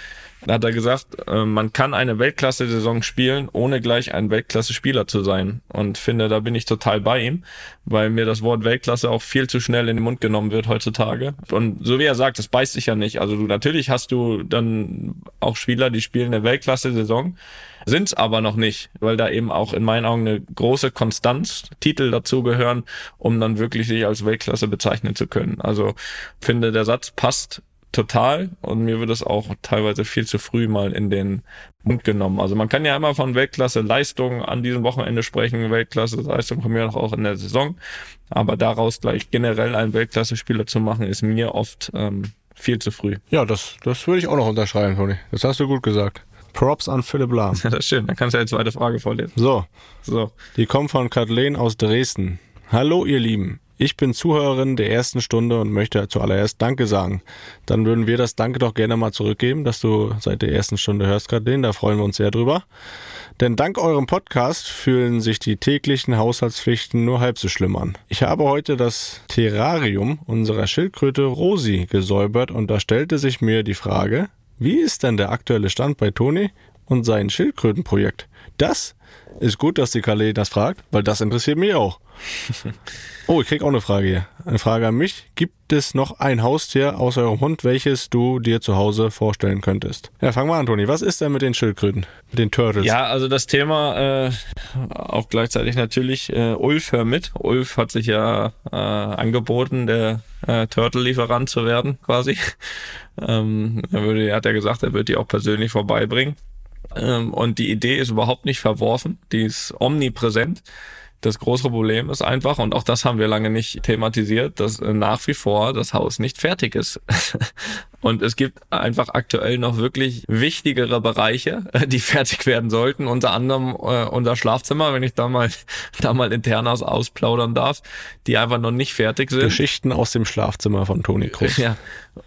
Da hat er gesagt, äh, man kann eine Weltklasse-Saison spielen, ohne gleich ein Weltklasse-Spieler zu sein. Und finde, da bin ich total bei ihm, weil mir das Wort Weltklasse auch viel zu schnell in den Mund genommen wird heutzutage. Und so wie er sagt, das beißt sich ja nicht. Also du, natürlich hast du dann auch Spieler, die spielen eine Weltklasse-Saison Sind's aber noch nicht, weil da eben auch in meinen Augen eine große Konstanz, Titel dazugehören, um dann wirklich sich als Weltklasse bezeichnen zu können. Also finde, der Satz passt total und mir wird es auch teilweise viel zu früh mal in den Mund genommen. Also man kann ja immer von Weltklasse Leistung an diesem Wochenende sprechen, Weltklasse Leistung von mir auch in der Saison, aber daraus gleich generell einen Weltklasse-Spieler zu machen, ist mir oft ähm, viel zu früh. Ja, das, das würde ich auch noch unterschreiben, Toni. Das hast du gut gesagt Props an Philipp Lahm. *laughs* Ja, das ist schön. Dann kannst du ja die zweite Frage vorlesen. So, So. die kommt von Kathleen aus Dresden. Hallo ihr Lieben. Ich bin Zuhörerin der ersten Stunde und möchte zuallererst Danke sagen. Dann würden wir das Danke doch gerne mal zurückgeben, dass du seit der ersten Stunde hörst, Kathleen. Da freuen wir uns sehr drüber. Denn dank eurem Podcast fühlen sich die täglichen Haushaltspflichten nur halb so schlimm an. Ich habe heute das Terrarium unserer Schildkröte Rosi gesäubert und da stellte sich mir die Frage, wie ist denn der aktuelle Stand bei Toni und sein Schildkrötenprojekt? Das ist gut, dass die Kalle das fragt, weil das interessiert mich auch. *laughs* Oh, ich krieg auch eine Frage hier. Eine Frage an mich. Gibt es noch ein Haustier außer eurem Hund, welches du dir zu Hause vorstellen könntest? Ja, fang mal an, Toni. Was ist denn mit den Schildkröten? Mit den Turtles? Ja, also das Thema äh, auch gleichzeitig natürlich äh, Ulf hör mit. Ulf hat sich ja äh, angeboten, der äh, Turtle-Lieferant zu werden, quasi. *laughs* Ähm, er, würde, er hat ja gesagt, er wird die auch persönlich vorbeibringen. Ähm, und die Idee ist überhaupt nicht verworfen, die ist omnipräsent. Das große Problem ist einfach, und auch das haben wir lange nicht thematisiert, dass äh, nach wie vor das Haus nicht fertig ist. *laughs* und es gibt einfach aktuell noch wirklich wichtigere Bereiche, *laughs* die fertig werden sollten. Unter anderem äh, unser Schlafzimmer, wenn ich da mal, *laughs* da mal internas ausplaudern darf, die einfach noch nicht fertig sind. Geschichten aus dem Schlafzimmer von Toni Kroos. Ja.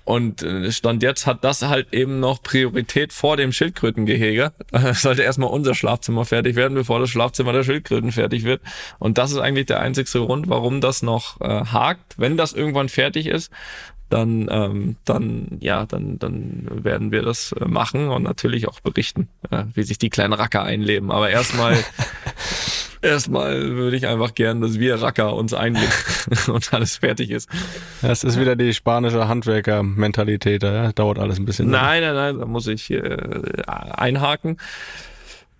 Und äh, Stand jetzt hat das halt eben noch Priorität vor dem Schildkrötengehege. Es *laughs* sollte erstmal unser Schlafzimmer fertig werden, bevor das Schlafzimmer der Schildkröten fertig wird. Und das ist eigentlich der einzigste Grund, warum das noch äh, hakt. Wenn das irgendwann fertig ist, dann, ähm, dann, ja, dann, dann werden wir das äh, machen und natürlich auch berichten, äh, wie sich die kleinen Racker einleben. Aber erstmal, *laughs* erstmal würde ich einfach gern, dass wir Racker uns einleben *laughs* und alles fertig ist. Das ist wieder die spanische Handwerker-Mentalität. Ja? Dauert alles ein bisschen. Nein, nein, nein, da muss ich äh, einhaken.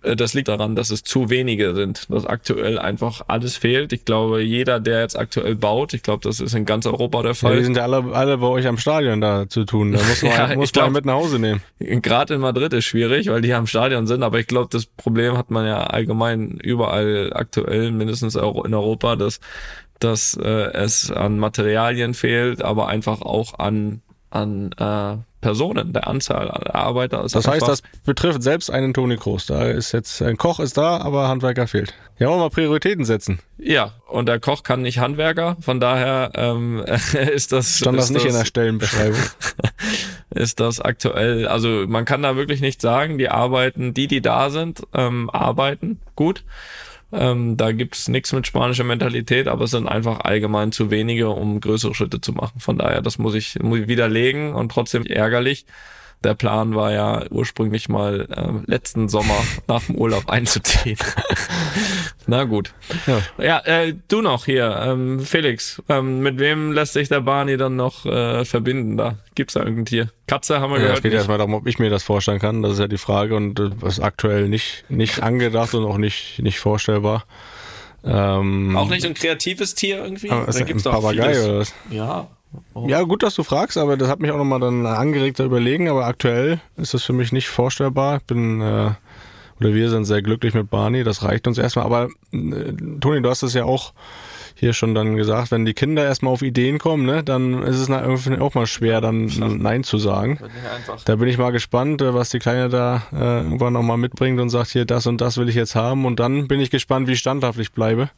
Äh, Das liegt daran, dass es zu wenige sind, dass aktuell einfach alles fehlt. Ich glaube, jeder, der jetzt aktuell baut, ich glaube, das ist in ganz Europa der Ja, Fall. die sind ja alle, alle bei euch am Stadion da zu tun. Da muss *laughs* man, Ja, muss ich glaub- man mit nach Hause nehmen. Gerade in Madrid ist schwierig, weil die am Stadion sind, aber ich glaube, das Problem hat man ja allgemein überall aktuell, mindestens auch in Europa, dass, dass äh, es an Materialien fehlt, aber einfach auch an, an äh, Personen, der Anzahl der Arbeiter. Ist Das heißt, das betrifft selbst einen Toni Kroos. Da ist jetzt ein Koch ist da, aber Handwerker fehlt. Ja, wollen wir mal Prioritäten setzen. Ja, und der Koch kann nicht Handwerker, von daher ähm, *laughs* ist das Stand das ist nicht in der Stellenbeschreibung. *laughs* ist das aktuell, also man kann da wirklich nicht sagen, die arbeiten, die, die da sind, ähm, arbeiten gut. Ähm, da gibt's nichts mit spanischer Mentalität, aber es sind einfach allgemein zu wenige, um größere Schritte zu machen. Von daher, das muss ich, muss ich widerlegen und trotzdem ärgerlich. Der Plan war ja ursprünglich mal äh, letzten Sommer *laughs* nach dem Urlaub einzuziehen. *laughs* Na gut. Ja. Ja, äh, du noch hier, ähm, Felix. Ähm, mit wem lässt sich der Barney dann noch äh, verbinden da? Gibt's da irgendein Tier? Katze haben wir Ja, es gehört. geht nicht. erstmal darum, ob ich mir das vorstellen kann. Das ist ja die Frage und äh, das ist aktuell nicht, nicht angedacht und auch nicht, nicht vorstellbar. Ähm, Auch nicht so ein kreatives Tier irgendwie? aber ist Da ein gibt's doch Papagei vieles. oder was? Ja. Oh. Ja, gut, dass du fragst, aber das hat mich auch nochmal dann angeregt zu überlegen, aber aktuell ist das für mich nicht vorstellbar. Ich bin, äh, oder wir sind sehr glücklich mit Barney, das reicht uns erstmal. Aber äh, Toni, du hast es ja auch hier schon dann gesagt, wenn die Kinder erstmal auf Ideen kommen, ne, dann ist es na- irgendwie auch mal schwer, dann Nein zu sagen. Da bin ich mal gespannt, äh, was die Kleine da äh, irgendwann nochmal mitbringt und sagt, hier, das und das will ich jetzt haben. Und dann bin ich gespannt, wie standhaft ich bleibe.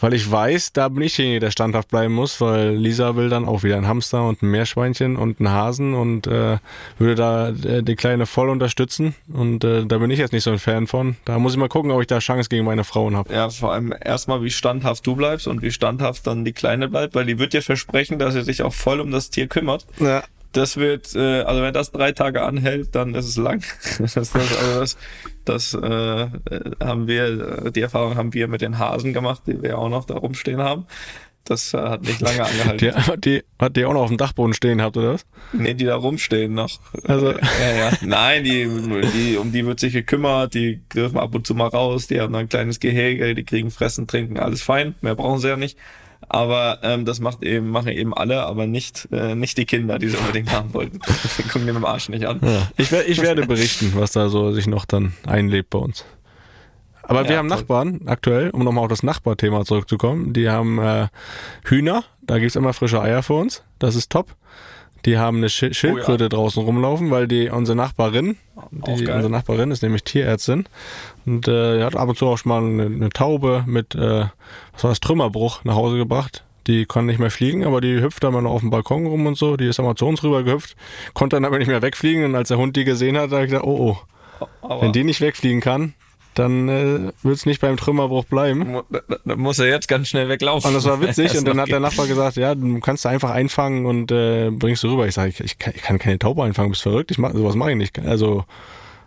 Weil ich weiß, da bin ich derjenige, der standhaft bleiben muss, weil Lisa will dann auch wieder einen Hamster und ein Meerschweinchen und einen Hasen und äh, würde da äh, die Kleine voll unterstützen. Und äh, da bin ich jetzt nicht so ein Fan von. Da muss ich mal gucken, ob ich da Chance gegen meine Frauen habe. Ja, vor allem erstmal, wie standhaft du bleibst und wie standhaft dann die Kleine bleibt, weil die wird dir versprechen, dass sie sich auch voll um das Tier kümmert. Ja. Das wird, äh, also wenn das drei Tage anhält, dann ist es lang. *laughs* das, das, also das, das äh, äh, haben wir, äh, die Erfahrung haben wir mit den Hasen gemacht, die wir auch noch da rumstehen haben. Das äh, hat nicht lange angehalten. *laughs* Die, die, hat die auch noch auf dem Dachboden stehen habt, oder was? Nee, die da rumstehen noch. Also- ja, ja. Nein, die, die, um die wird sich gekümmert, die dürfen ab und zu mal raus, die haben ein kleines Gehege, die kriegen Fressen, Trinken, alles fein, mehr brauchen sie ja nicht. Aber ähm, das macht eben, machen eben alle, aber nicht, äh, nicht die Kinder, die sie unbedingt haben wollten. *laughs* Die gucken den im Arsch nicht an. Ja. Ich, ich werde berichten, was da so sich noch dann einlebt bei uns. Aber wir Ja, haben toll. Nachbarn aktuell, um nochmal auf das Nachbarthema zurückzukommen. Die haben äh, Hühner, da gibt's immer frische Eier für uns. Das ist top. Die haben eine Sch Schildkröte oh ja. draußen rumlaufen, weil die unsere Nachbarin, die, unsere Nachbarin ist nämlich Tierärztin und äh, hat ab und zu auch schon mal eine, eine Taube mit, äh, was war das, Trümmerbruch nach Hause gebracht. Die kann nicht mehr fliegen, aber die hüpft dann mal noch auf dem Balkon rum und so. Die ist einmal zu uns rüber gehüpft, konnte dann aber nicht mehr wegfliegen. Und als der Hund die gesehen hat, hat er gesagt, oh oh, aber wenn die nicht wegfliegen kann, dann äh, wird es nicht beim Trümmerbruch bleiben. Da muss er jetzt ganz schnell weglaufen. Und das war witzig. *laughs* und dann hat der Nachbar gesagt, ja, du kannst du einfach einfangen und äh, bringst du rüber. Ich sage, ich, ich, kann, ich kann keine Taube einfangen, bist verrückt. Ich mach, sowas mache ich nicht. Also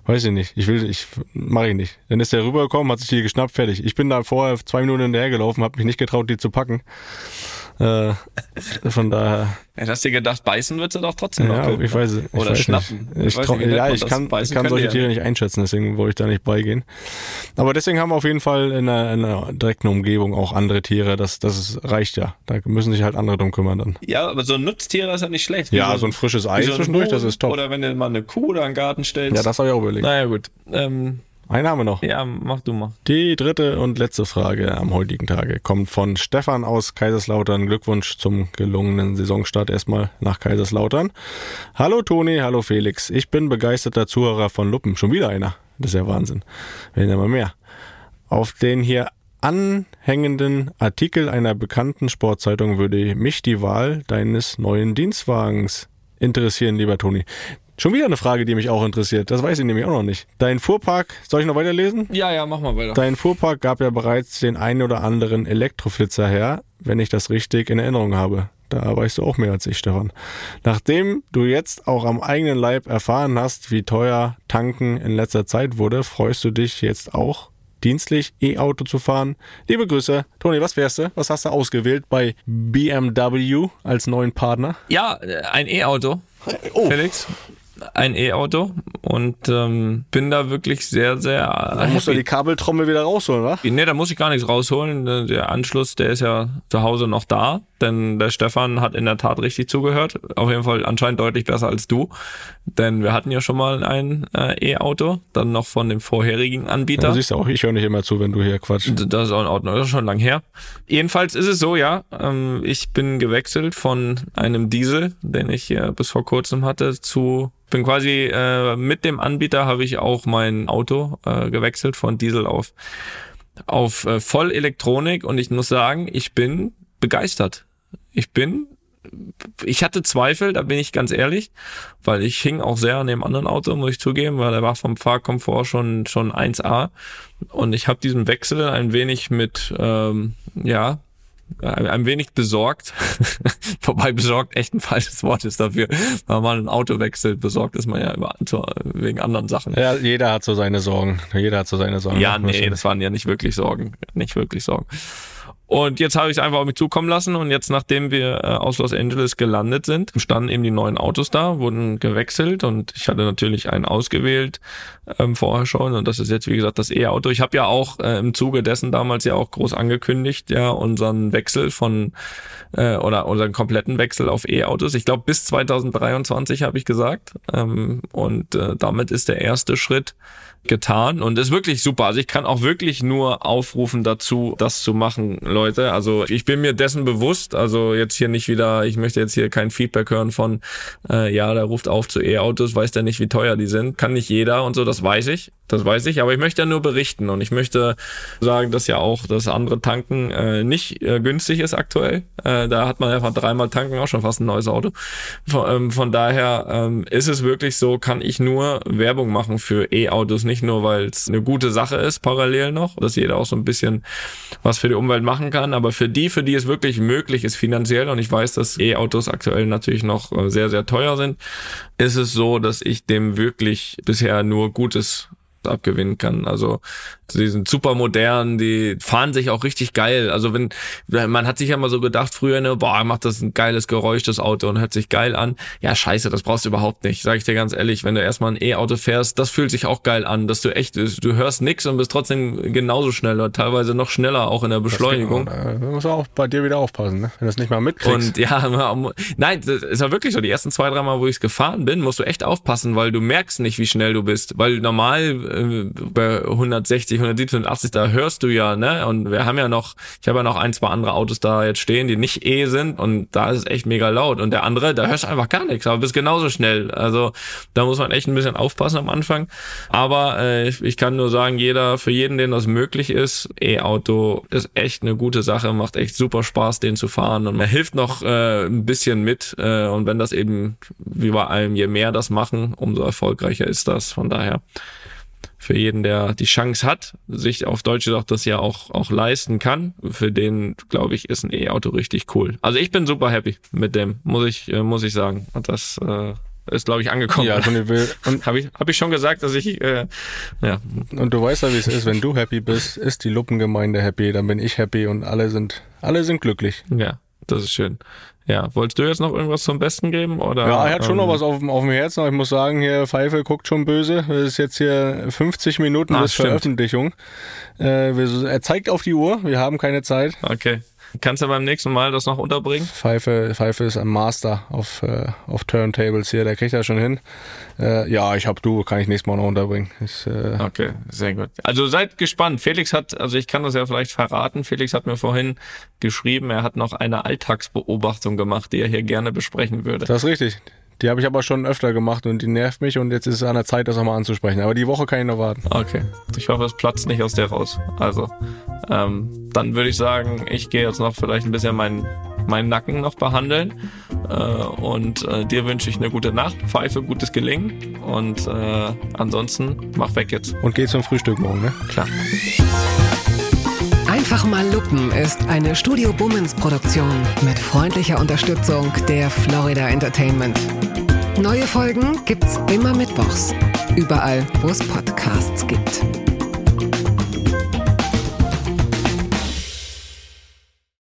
weiß ich nicht. Ich will, ich mache ich nicht. Dann ist der rübergekommen, hat sich die geschnappt, fertig. Ich bin da vorher zwei Minuten hinterhergelaufen, habe mich nicht getraut, die zu packen. Äh, von daher. Ja, hast du gedacht, beißen wird sie doch trotzdem ja, noch. Ich weiß, ich Oder weiß schnappen. Ich, ich trau, ja, ich kann, ich kann solche Tiere nicht einschätzen, deswegen wollte ich da nicht beigehen. Aber deswegen haben wir auf jeden Fall in einer, in einer direkten Umgebung auch andere Tiere. Das, das reicht ja. Da müssen sich halt andere drum kümmern dann. Ja, aber so ein Nutztier ist ja nicht schlecht. Ja, so, so, ein frisches Ei so zwischendurch, das ist top. Oder wenn du mal eine Kuh oder einen Garten stellst. Ja, das habe ich auch überlegt. Naja, gut. Ähm, einen haben wir noch. Ja, mach du mal. Die dritte und letzte Frage am heutigen Tage kommt von Stefan aus Kaiserslautern. Glückwunsch zum gelungenen Saisonstart erstmal nach Kaiserslautern. Hallo Toni, hallo Felix. Ich bin begeisterter Zuhörer von Luppen. Schon wieder einer. Das ist ja Wahnsinn. Werden ja mal mehr. Auf den hier anhängenden Artikel einer bekannten Sportzeitung würde mich die Wahl deines neuen Dienstwagens interessieren, lieber Toni. Schon wieder eine Frage, die mich auch interessiert. Das weiß ich nämlich auch noch nicht. Dein Fuhrpark, soll ich noch weiterlesen? Ja, ja, mach mal weiter. Dein Fuhrpark gab ja bereits den einen oder anderen Elektroflitzer her, wenn ich das richtig in Erinnerung habe. Da weißt du auch mehr als ich, Stefan. Nachdem du jetzt auch am eigenen Leib erfahren hast, wie teuer Tanken in letzter Zeit wurde, freust du dich jetzt auch dienstlich E-Auto zu fahren. Liebe Grüße. Toni, was wärst du? Was hast du ausgewählt bei BMW als neuen Partner? Ja, ein E-Auto. Oh. Felix ein E-Auto und ähm, bin da wirklich sehr, sehr. Dann musst du die Kabeltrommel wieder rausholen, wa? Nee, da muss ich gar nichts rausholen. Der Anschluss, der ist ja zu Hause noch da, denn der Stefan hat in der Tat richtig zugehört. Auf jeden Fall anscheinend deutlich besser als du, denn wir hatten ja schon mal ein äh, E-Auto, dann noch von dem vorherigen Anbieter. Ja, siehst du auch, ich höre nicht immer zu, wenn du hier quatschst. Das ist auch in Ordnung, das ist schon lang her. Jedenfalls ist es so, ja, ähm, ich bin gewechselt von einem Diesel, den ich hier bis vor kurzem hatte, zu bin quasi äh, mit dem Anbieter habe ich auch mein Auto äh, gewechselt von Diesel auf auf äh, Vollelektronik und ich muss sagen, ich bin begeistert. Ich bin ich hatte Zweifel, da bin ich ganz ehrlich, weil ich hing auch sehr an dem anderen Auto, muss ich zugeben, weil der war vom Fahrkomfort schon schon 1A und ich habe diesen Wechsel ein wenig mit ähm, ja ein wenig besorgt, *laughs* wobei besorgt echt ein falsches Wort ist dafür, wenn man ein Auto wechselt, besorgt ist man ja über, wegen anderen Sachen. Ja, jeder hat so seine Sorgen, jeder hat so seine Sorgen. Ja, nee, das waren ja nicht wirklich Sorgen, nicht wirklich Sorgen. Und jetzt habe ich es einfach auf mich zukommen lassen und jetzt, nachdem wir äh, aus Los Angeles gelandet sind, standen eben die neuen Autos da, wurden gewechselt und ich hatte natürlich einen ausgewählt ähm, vorher schon und das ist jetzt, wie gesagt, das E-Auto. Ich habe ja auch äh, im Zuge dessen damals ja auch groß angekündigt, ja, unseren Wechsel von äh, oder unseren kompletten Wechsel auf E-Autos. Ich glaube, bis 2023 habe ich gesagt ähm, und äh, damit ist der erste Schritt getan und ist wirklich super. Also ich kann auch wirklich nur aufrufen dazu, das zu machen, Leute. Also ich bin mir dessen bewusst. Also jetzt hier nicht wieder, ich möchte jetzt hier kein Feedback hören von, äh, ja, der ruft auf zu E-Autos, weiß der nicht, wie teuer die sind. Kann nicht jeder und so, das weiß ich. Das weiß ich, aber ich möchte ja nur berichten und ich möchte sagen, dass ja auch das andere Tanken äh, nicht äh, günstig ist aktuell. Äh, da hat man einfach dreimal tanken auch schon fast ein neues Auto. Von, ähm, von daher ähm, ist es wirklich so, kann ich nur Werbung machen für E-Autos, nicht nur, weil es eine gute Sache ist, parallel noch, dass jeder auch so ein bisschen was für die Umwelt machen kann, aber für die, für die es wirklich möglich ist finanziell und ich weiß, dass E-Autos aktuell natürlich noch äh, sehr, sehr teuer sind, ist es so, dass ich dem wirklich bisher nur Gutes abgewinnen kann. Also die sind super modern, die fahren sich auch richtig geil. Also wenn, man hat sich ja mal so gedacht früher, ne, boah, macht das ein geiles Geräusch, das Auto und hört sich geil an. Ja, scheiße, das brauchst du überhaupt nicht. Sag ich dir ganz ehrlich, wenn du erstmal ein E-Auto fährst, das fühlt sich auch geil an, dass du echt, du hörst nix und bist trotzdem genauso schnell oder teilweise noch schneller auch in der Beschleunigung. Da muss auch bei dir wieder aufpassen, ne? wenn du es nicht mal mitkriegst. Und ja, *laughs* nein, das ist ja wirklich so. Die ersten zwei, drei Mal, wo ich es gefahren bin, musst du echt aufpassen, weil du merkst nicht, wie schnell du bist. Weil normal äh, bei 160, 170, 180, da hörst du ja, ne? Und wir haben ja noch, ich habe ja noch ein, zwei andere Autos da jetzt stehen, die nicht E sind und da ist es echt mega laut. Und der andere, da hörst du einfach gar nichts, aber bist genauso schnell. Also da muss man echt ein bisschen aufpassen am Anfang. Aber äh, ich, ich kann nur sagen, jeder, für jeden, den das möglich ist, E-Auto ist echt eine gute Sache, macht echt super Spaß, den zu fahren und man hilft noch äh, ein bisschen mit. Äh, und wenn das eben, wie bei allem, je mehr das machen, umso erfolgreicher ist das. Von daher für jeden, der die Chance hat, sich auf Deutsch gesagt das ja auch, auch leisten kann, für den, glaube ich, ist ein E-Auto richtig cool. Also ich bin super happy mit dem, muss ich, äh, muss ich sagen. Und das äh, ist, glaube ich, angekommen. Ja, *laughs* und, und habe ich, hab ich schon gesagt, dass ich, äh, ja. Und du weißt ja, wie es ist, wenn du happy bist, ist die Luppengemeinde happy, dann bin ich happy und alle sind, alle sind glücklich. Ja, das ist schön. Ja, wolltest du jetzt noch irgendwas zum Besten geben? Oder, ja, er hat schon ähm, noch was auf, auf dem Herzen, aber ich muss sagen, hier Pfeife guckt schon böse. Es ist jetzt hier 50 Minuten Ach, bis stimmt. Veröffentlichung. Äh, wir, er zeigt auf die Uhr, wir haben keine Zeit. Okay. Kannst du beim nächsten Mal das noch unterbringen? Pfeife, Pfeife ist ein Master auf, äh, auf Turntables hier, der kriegt das schon hin. Äh, ja, ich hab du, kann ich nächstes Mal noch unterbringen. Ist, äh okay, sehr gut. Also seid gespannt. Felix hat, also ich kann das ja vielleicht verraten, Felix hat mir vorhin geschrieben, er hat noch eine Alltagsbeobachtung gemacht, die er hier gerne besprechen würde. Das ist richtig. Die habe ich aber schon öfter gemacht und die nervt mich und jetzt ist es an der Zeit, das nochmal anzusprechen. Aber die Woche kann ich noch warten. Okay. Ich hoffe, es platzt nicht aus der raus. Also, ähm, dann würde ich sagen, ich gehe jetzt noch vielleicht ein bisschen meinen meinen Nacken noch behandeln. Äh, und äh, dir wünsche ich eine gute Nacht, Pfeife, gutes Gelingen. Und äh, ansonsten mach weg jetzt. Und geh zum Frühstück morgen, ne? Klar. Einfach mal Lupen ist eine Studio Bummens Produktion mit freundlicher Unterstützung der Florida Entertainment. Neue Folgen gibt's immer mittwochs. Überall, wo es Podcasts gibt.